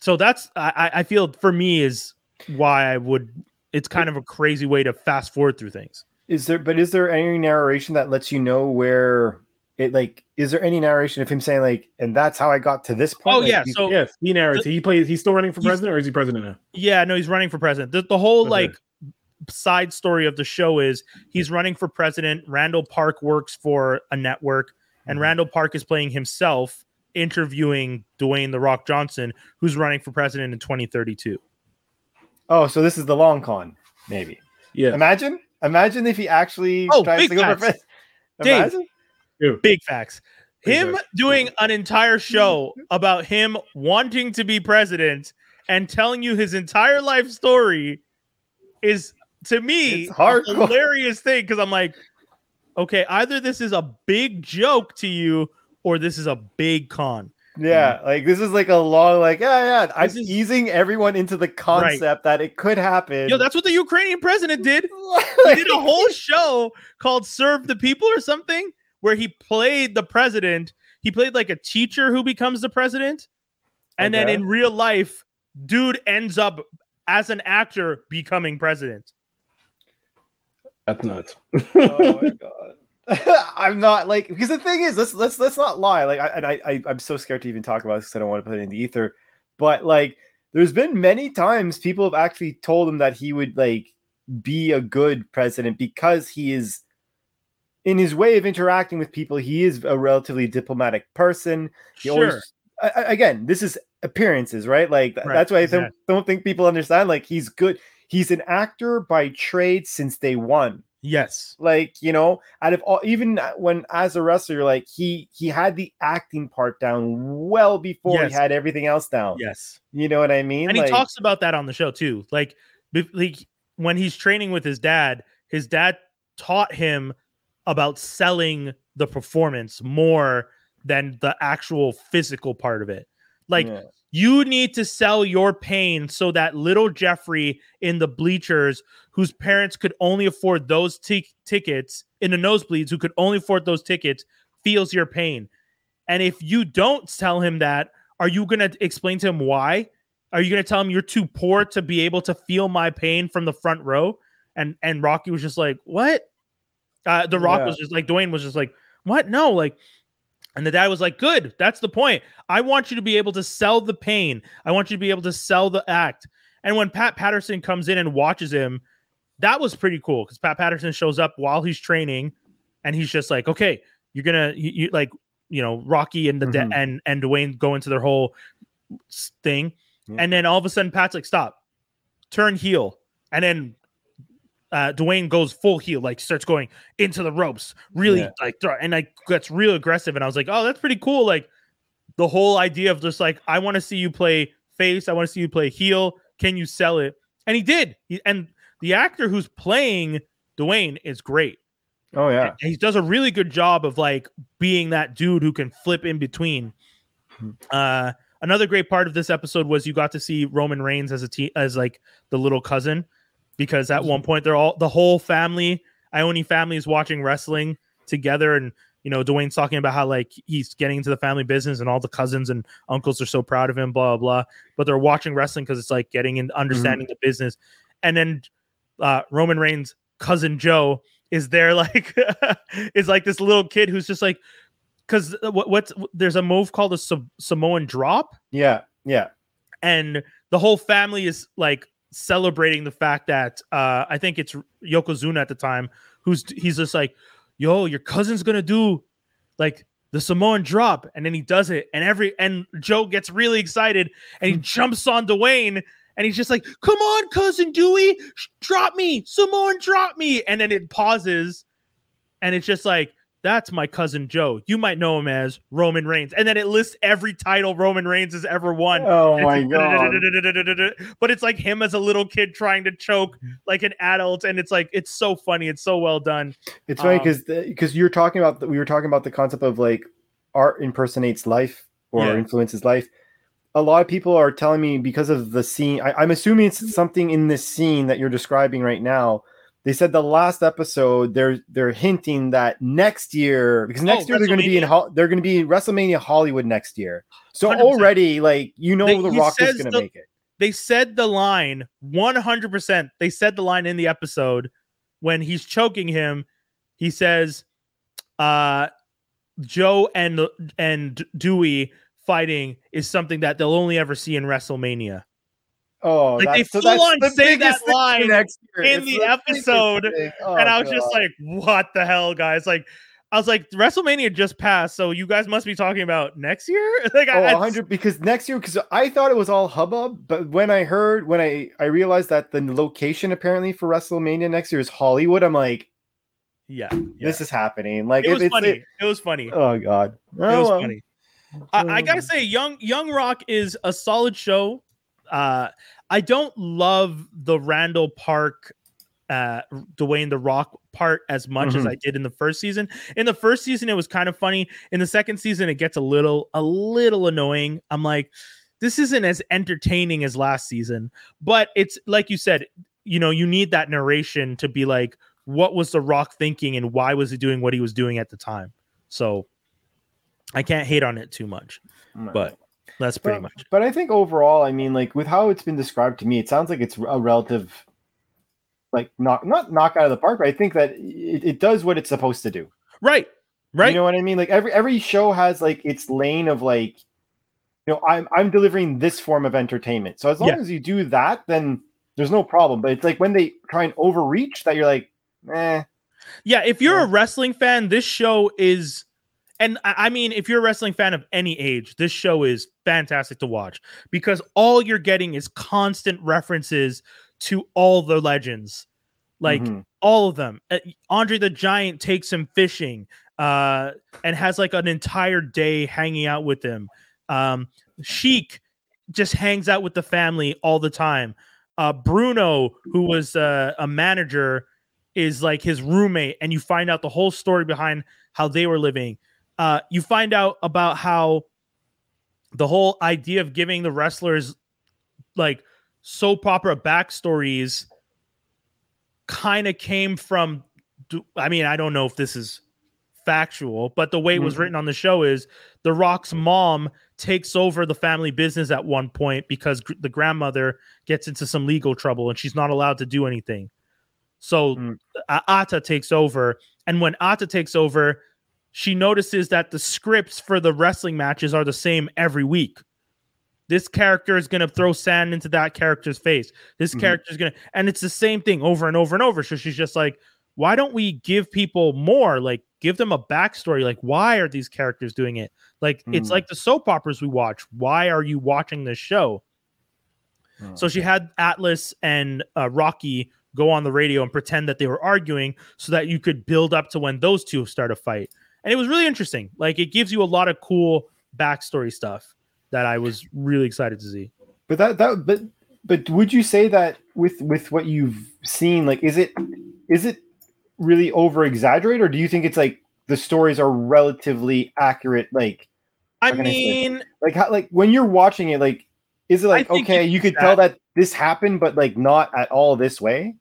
So that's I, I I feel for me is why I would it's kind of a crazy way to fast forward through things. Is there, but is there any narration that lets you know where it like? Is there any narration of him saying like, and that's how I got to this point? Oh Like, yeah, so yes, he narrates. He plays. He's still running for president, or is he president now? yeah, no, he's running for president. The, the whole Okay. like side story of the show is he's running for president. Randall Park works for a network, and Mhm. Randall Park is playing himself interviewing Dwayne the Rock Johnson, who's running for president in 2032. oh, so this is the long con, maybe. Yeah. Imagine, imagine if he actually Oh, tries big to go for facts. president. Dave. Imagine. Big facts. Big Him facts. doing an entire show about him wanting to be president and telling you his entire life story is to me a hilarious thing because I'm like, okay, either this is a big joke to you or this is a big con. Yeah, like this is like a long, like yeah, yeah. I'm This is- easing everyone into the concept that it could happen. Yo, that's what the Ukrainian president did. He did a whole show called Serve the People or something where he played the president. He played like a teacher who becomes the president. And then in real life, dude ends up as an actor becoming president. That's nuts. oh my god. I'm not like because the thing is let's let's let's not lie like I and I, I I'm so scared to even talk about this because I don't want to put it in the ether but like there's been many times people have actually told him that he would like be a good president because he is in his way of interacting with people he is a relatively diplomatic person. He Sure. always I, again this is appearances right? Like Right, that's why I don't, don't think people understand like he's good he's an actor by trade since day one Yes. like you know out of all even uh, when as a wrestler you're like he he had the acting part down well before Yes. he had everything else down Yes. you know what i mean And like, he talks about that on the show too. Like, like when he's training with his dad, his dad taught him about selling the performance more than the actual physical part of it. Like yeah. You need to sell your pain so that little Jeffrey in the bleachers, whose parents could only afford those ti- tickets in the nosebleeds, who could only afford those tickets, feels your pain. And if you don't tell him that, are you going to explain to him why? Are you going to tell him you're too poor to be able to feel my pain from the front row? And and Rocky was just like, "What?" Uh, the Rock Yeah. was just like, Dwayne was just like, "What? No!" Like, and the dad was like, "Good, that's the point. I want you to be able to sell the pain. I want you to be able to sell the act." And when Pat Patterson comes in and watches him, that was pretty cool because Pat Patterson shows up while he's training and he's just like, okay, you're gonna you, you like you know Rocky and the de- Mhm. and and Dwayne go into their whole thing, Yeah. and then all of a sudden Pat's like, stop, turn heel, and then. Uh, Dwayne goes full heel, like starts going into the ropes, really Yeah. like, throw- and like gets real aggressive. And I was like, oh, that's pretty cool. Like the whole idea of just like, I want to see you play face, I want to see you play heel. Can you sell it? And he did. He, and the actor who's playing Dwayne is great. Oh yeah. And he does a really good job of like being that dude who can flip in between. Hmm. Uh, another great part of this episode was you got to see Roman Reigns as a te- as like the little cousin, because at one mm-hmm. point they're all the whole family, Ione family is watching wrestling together, and you know Dwayne's talking about how like he's getting into the family business, and all the cousins and uncles are so proud of him, blah blah. blah. But they're watching wrestling because it's like getting in mm-hmm. understanding the business, and then uh, Roman Reigns' cousin Joe is there like is like this little kid who's just like because uh, what, what's there's a move called a Sa- Samoan drop Yeah. Yeah. and the whole family is like celebrating the fact that uh I think it's Yokozuna at the time who's he's just like yo your cousin's gonna do like the Samoan drop. And then he does it and every and Joe gets really excited and he jumps on Dwayne and he's just like come on cousin Dewey drop me Samoan drop me. And then it pauses and it's just like that's my cousin Joe you might know him as Roman Reigns and then it lists every title Roman Reigns has ever won Oh my god. But it's like him as a little kid trying to choke like an adult, and it's like it's so funny. It's so well done. It's funny Um, because because you're talking about we were talking about the concept of like art impersonates life or Yeah. influences life. A lot of people are telling me because of the scene. I, I'm assuming it's something in this scene that you're describing right now. They said the last episode they're they're hinting that next year because next Oh, year they're going to be in. They're going to be in WrestleMania Hollywood next year. So 100%. already like you know They- the Rock is going to make it. They said the line 100%. They said the line in the episode when he's choking him. He says, uh, Joe and and Dewey fighting is something that they'll only ever see in WrestleMania. Oh, Like, they that's- so that's on the say that line next year. in It's the biggest episode. Oh, and I was just like, "What the hell, guys?" Like, I was like, "WrestleMania just passed, so you guys must be talking about next year." like, Oh, I, 100 because next year because I thought it was all hubbub, but when I heard when I I realized that the location apparently for WrestleMania next year is Hollywood, I'm like, yeah, this is happening. Like it was funny. it- It, was funny. oh god, it was Oh, well. funny. I, I gotta oh. say, Young Young Rock is a solid show. Uh, I don't love the Randall Park, uh, Dwayne the Rock part as much as Mhm. I did in the first season. In the first season, it was kind of funny. In the second season, it gets a little a little annoying. I'm like, this isn't as entertaining as last season, but it's like you said, you know, you need that narration to be like, what was the Rock thinking and why was he doing what he was doing at the time? So I can't hate on it too much, but that's pretty but, much. But I think overall, I mean, like with how it's been described to me, it sounds like it's a relative, like not not knock out of the park. But I think that it, it does what it's supposed to do. Right. Right. You know what I mean? Like every every show has like its lane of like, you know, I'm I'm delivering this form of entertainment. So as long Yeah. as you do that, then there's no problem. But it's like when they try and overreach that you're like, eh. Yeah, if you're Yeah. a wrestling fan, this show is, and I mean, if you're a wrestling fan of any age, this show is fantastic to watch because all you're getting is constant references to all the legends, like Mhm. all of them. Uh, Andre the Giant takes him fishing, uh, and has like an entire day hanging out with him. Um, Sheik just hangs out with the family all the time. Uh, Bruno, who was uh, a manager, is like his roommate, and you find out the whole story behind how they were living. Uh, you find out about how the whole idea of giving the wrestlers like soap opera backstories kind of came from. I mean, I don't know if this is factual, but the way it was Mhm. written on the show is The Rock's mom takes over the family business at one point because gr- the grandmother gets into some legal trouble and she's not allowed to do anything. So Mm. A- Ata takes over, and when Ata takes over, she notices that the scripts for the wrestling matches are the same every week. This character is going to throw sand into that character's face. This Mhm. character is going to, and it's the same thing over and over and over. So she's just like, why don't we give people more? Like, give them a backstory. Like, why are these characters doing it? Like, it's Hmm. like the soap operas we watch. Why are you watching this show? Hmm. So she had Atlas and uh, Rocky go on the radio and pretend that they were arguing so that you could build up to when those two start a fight. And it was really interesting. Like it gives you a lot of cool backstory stuff that I was really excited to see. But that that but but would you say that with with what you've seen, like is it is it really over exaggerated, or do you think it's like the stories are relatively accurate? Like I can I say mean, like how like when you're watching it, like is it like okay, you could that- tell that this happened, but like not at all this way?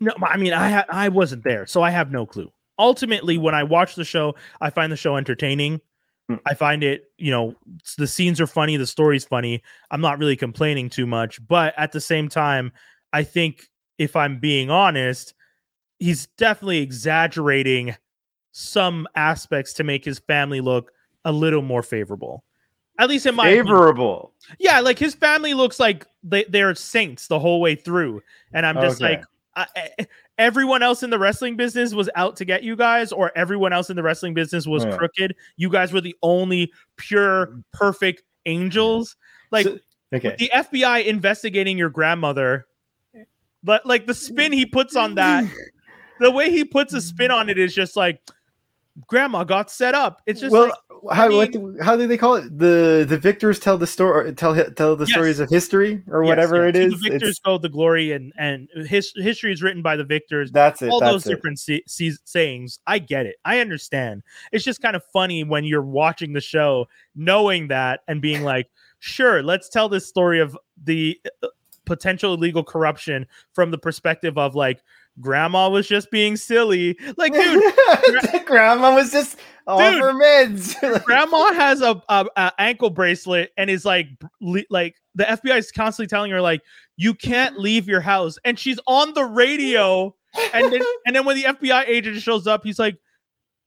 no, I mean, I ha- I wasn't there, so I have no clue. Ultimately, when I watch the show, I find the show entertaining. Hmm. I find it, you know, the scenes are funny, the story's funny. I'm not really complaining too much, but at the same time, I think if I'm being honest, he's definitely exaggerating some aspects to make his family look a little more favorable. At least in my opinion. Favorable. Yeah, like his family looks like they, they're saints the whole way through. And I'm just Okay. like, I, I- everyone else in the wrestling business was out to get you guys, or everyone else in the wrestling business was Yeah. crooked. You guys were the only pure, perfect angels. Like So- okay. the FBI investigating your grandmother, but like the spin he puts on that, the way he puts a spin on it is just like, grandma got set up. It's just well, like, how I what do, how do they call it? The the victors tell the story tell tell the Yes. stories of history or yes, whatever yes. it is. The victors It's, go the glory, and and his history is written by the victors. that's it. all that's those it. different se- se- sayings. I get it. I understand. It's just kind of funny when you're watching the show, knowing that and being like, sure, let's tell this story of the uh, potential illegal corruption from the perspective of like, grandma was just being silly. Like, dude, grandma was just off Dude. meds. grandma has a, a, a ankle bracelet and is like le- like the FBI is constantly telling her like you can't leave your house and she's on the radio and then and then when the FBI agent shows up he's like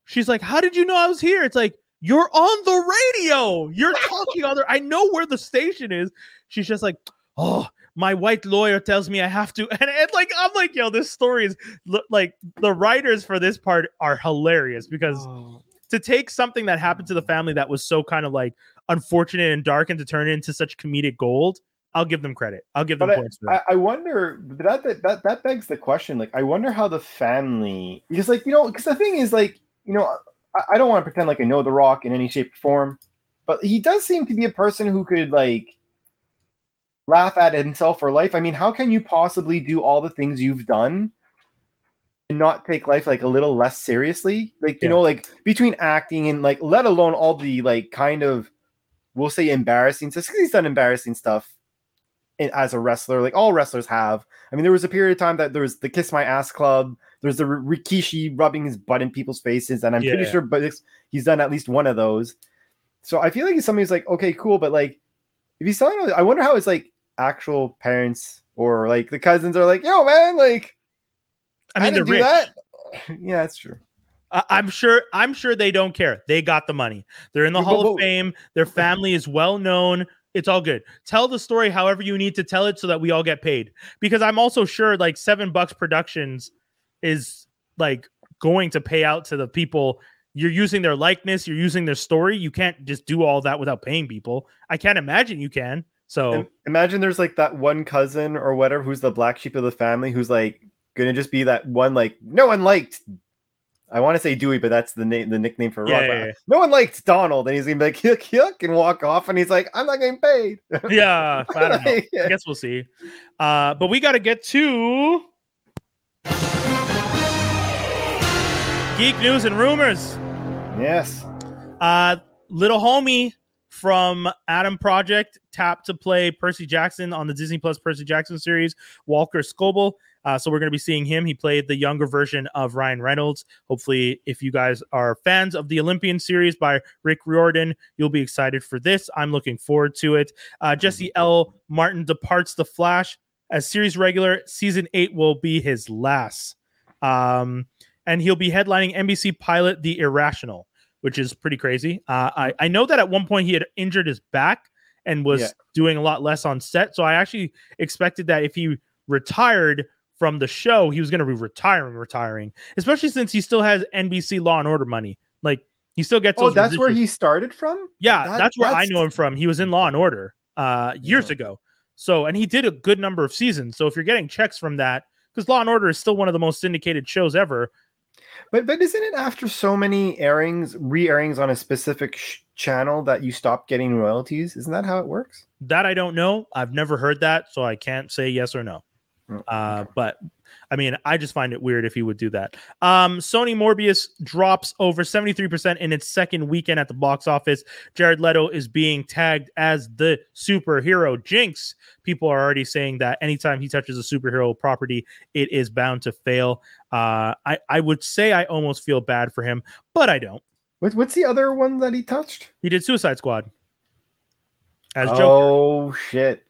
she's like how did you know I was here it's like you're on the radio you're talking other I know where the station is she's just like oh my white lawyer tells me I have to and, and like I'm like yo this story is like the writers for this part are hilarious because oh. to take something that happened to the family that was so kind of like unfortunate and dark and to turn it into such comedic gold, I'll give them credit. I'll give them But points. I, I wonder that, that that that begs the question. Like, I wonder how the family because, like, you know, because the thing is, like, you know, I, I don't want to pretend like I know The Rock in any shape or form, but he does seem to be a person who could like laugh at himself for life. I mean, how can you possibly do all the things you've done and not take life like a little less seriously? Like, you Yeah. know, like between acting and like, let alone all the like kind of, we'll say embarrassing stuff. 'cause He's done embarrassing stuff as a wrestler, like all wrestlers have. I mean, there was a period of time that there was the Kiss My Ass Club. There's the Rikishi rubbing his butt in people's faces, and I'm pretty Yeah. sure, but he's done at least one of those. So I feel like somebody's like, okay, cool, but like, if he's telling, I wonder how it's like actual parents or like the cousins are like, yo, man, like, I mean, they're didn't do rich. that. yeah, that's true. I- I'm sure. I'm sure they don't care. They got the money. They're in the Yeah, Hall but- of Fame. Their family is well known. It's all good. Tell the story however you need to tell it so that we all get paid. Because I'm also sure like Seven Bucks Productions is like going to pay out to the people. You're using their likeness. You're using their story. You can't just do all that without paying people. I can't imagine you can. So Im- imagine there's like that one cousin or whatever who's the black sheep of the family who's like gonna just be that one like no one liked. I want to say Dewey, but that's the name, the nickname for Yeah, Rock. yeah, yeah. No one liked Donald, and he's gonna be like yuck yuck and walk off, and he's like, I'm not getting paid. yeah, I don't know. I guess we'll see. Uh, but we got to get to geek news and rumors. Yes. Uh, little homie from Adam Project tap to play Percy Jackson on the Disney Plus Percy Jackson series, Walker Scobell. Uh, so we're going to be seeing him. He played the younger version of Ryan Reynolds. Hopefully, if you guys are fans of the Olympian series by Rick Riordan, you'll be excited for this. I'm looking forward to it. Uh, Jesse L. Martin departs The Flash as series regular. Season eight will be his last. Um, and he'll be headlining NBC pilot The Irrational which is pretty crazy. Uh, I I know that at one point he had injured his back and was Yeah. doing a lot less on set. So I actually expected that if he retired from the show, he was going to be retiring, retiring, especially since he still has NBC Law and Order money. Like he still gets. Oh, that's where he started from. Yeah, That- that's where I that's- know him from. He was in Law and Order uh years Yeah. ago. So and he did a good number of seasons. So if you're getting checks from that, because Law and Order is still one of the most syndicated shows ever. But but isn't it after so many airings, re-airings on a specific sh- channel that you stop getting royalties? Isn't that how it works? That I don't know. I've never heard that, so I can't say yes or no. Oh, Uh, but I mean, I just find it weird if he would do that. Um, Sony Morbius drops over 73% in its second weekend at the box office. Jared Leto is being tagged as the superhero Jinx. People are already saying that anytime he touches a superhero property, it is bound to fail. Uh, I, I would say I almost feel bad for him, but I don't. What, what's the other one that he touched? He did Suicide Squad as Joker. Oh shit!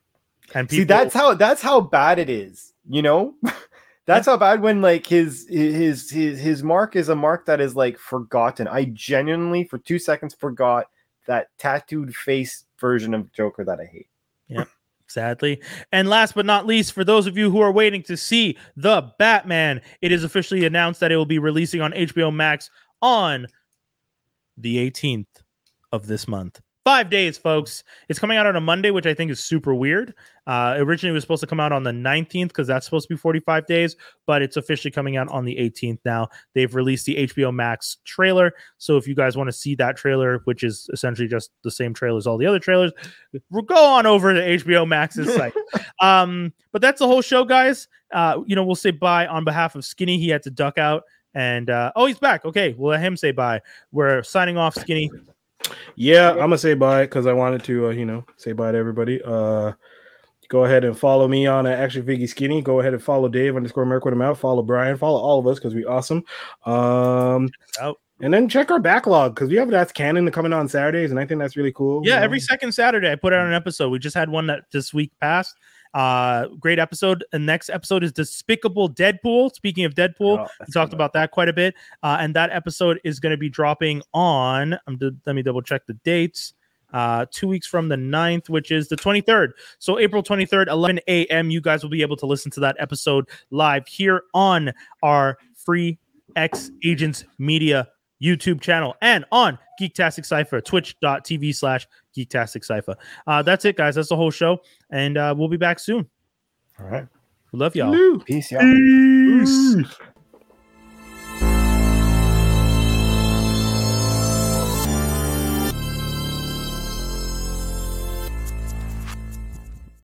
And See, that's how that's how bad it is. You know, that's how bad when like his his his his mark is a mark that is like forgotten. I genuinely for two seconds forgot that tattooed face version of Joker that I hate. Yeah. sadly. And last but not least, for those of you who are waiting to see The Batman, it is officially announced that it will be releasing on HBO Max on the 18th of this month. Five days, folks. It's coming out on a Monday, which I think is super weird. Uh, originally, it was supposed to come out on the 19th because that's supposed to be 45 days, but it's officially coming out on the 18th now. They've released the HBO Max trailer. So if you guys want to see that trailer, which is essentially just the same trailer as all the other trailers, we'll go on over to HBO Max's site. um, but that's the whole show, guys. Uh, you know, we'll say bye on behalf of Skinny. He had to duck out. And uh, oh, he's back. Okay, we'll let him say bye. We're signing off, Skinny. Yeah, I'm gonna say bye because I wanted to, uh, you know, say bye to everybody. Uh, go ahead and follow me on uh, Action Figgy Skinny. Go ahead and follow Dave underscore Merc with a Mouth. Follow Brian. Follow all of us because we awesome. Um, Out. and then check our backlog because we have that's canon coming on Saturdays, and I think that's really cool. Yeah, you every second Saturday I put out an episode. We just had one that this week passed. Uh, great episode. The next episode is Despicable Deadpool. Speaking of Deadpool, Oh, we talked about that quite a bit. Uh, and that episode is going to be dropping on. D- let me double check the dates. Uh, two weeks from the 9th, which is the 23rd. So April 23rd, 11 a.m. You guys will be able to listen to that episode live here on our free X Agents Media YouTube channel and on Geektastic Cypher, twitch.tv slash Geektastic Cypher. Uh, that's it, guys. That's the whole show. And uh, we'll be back soon. All right. We love y'all. Peace, y'all. Peace. Peace.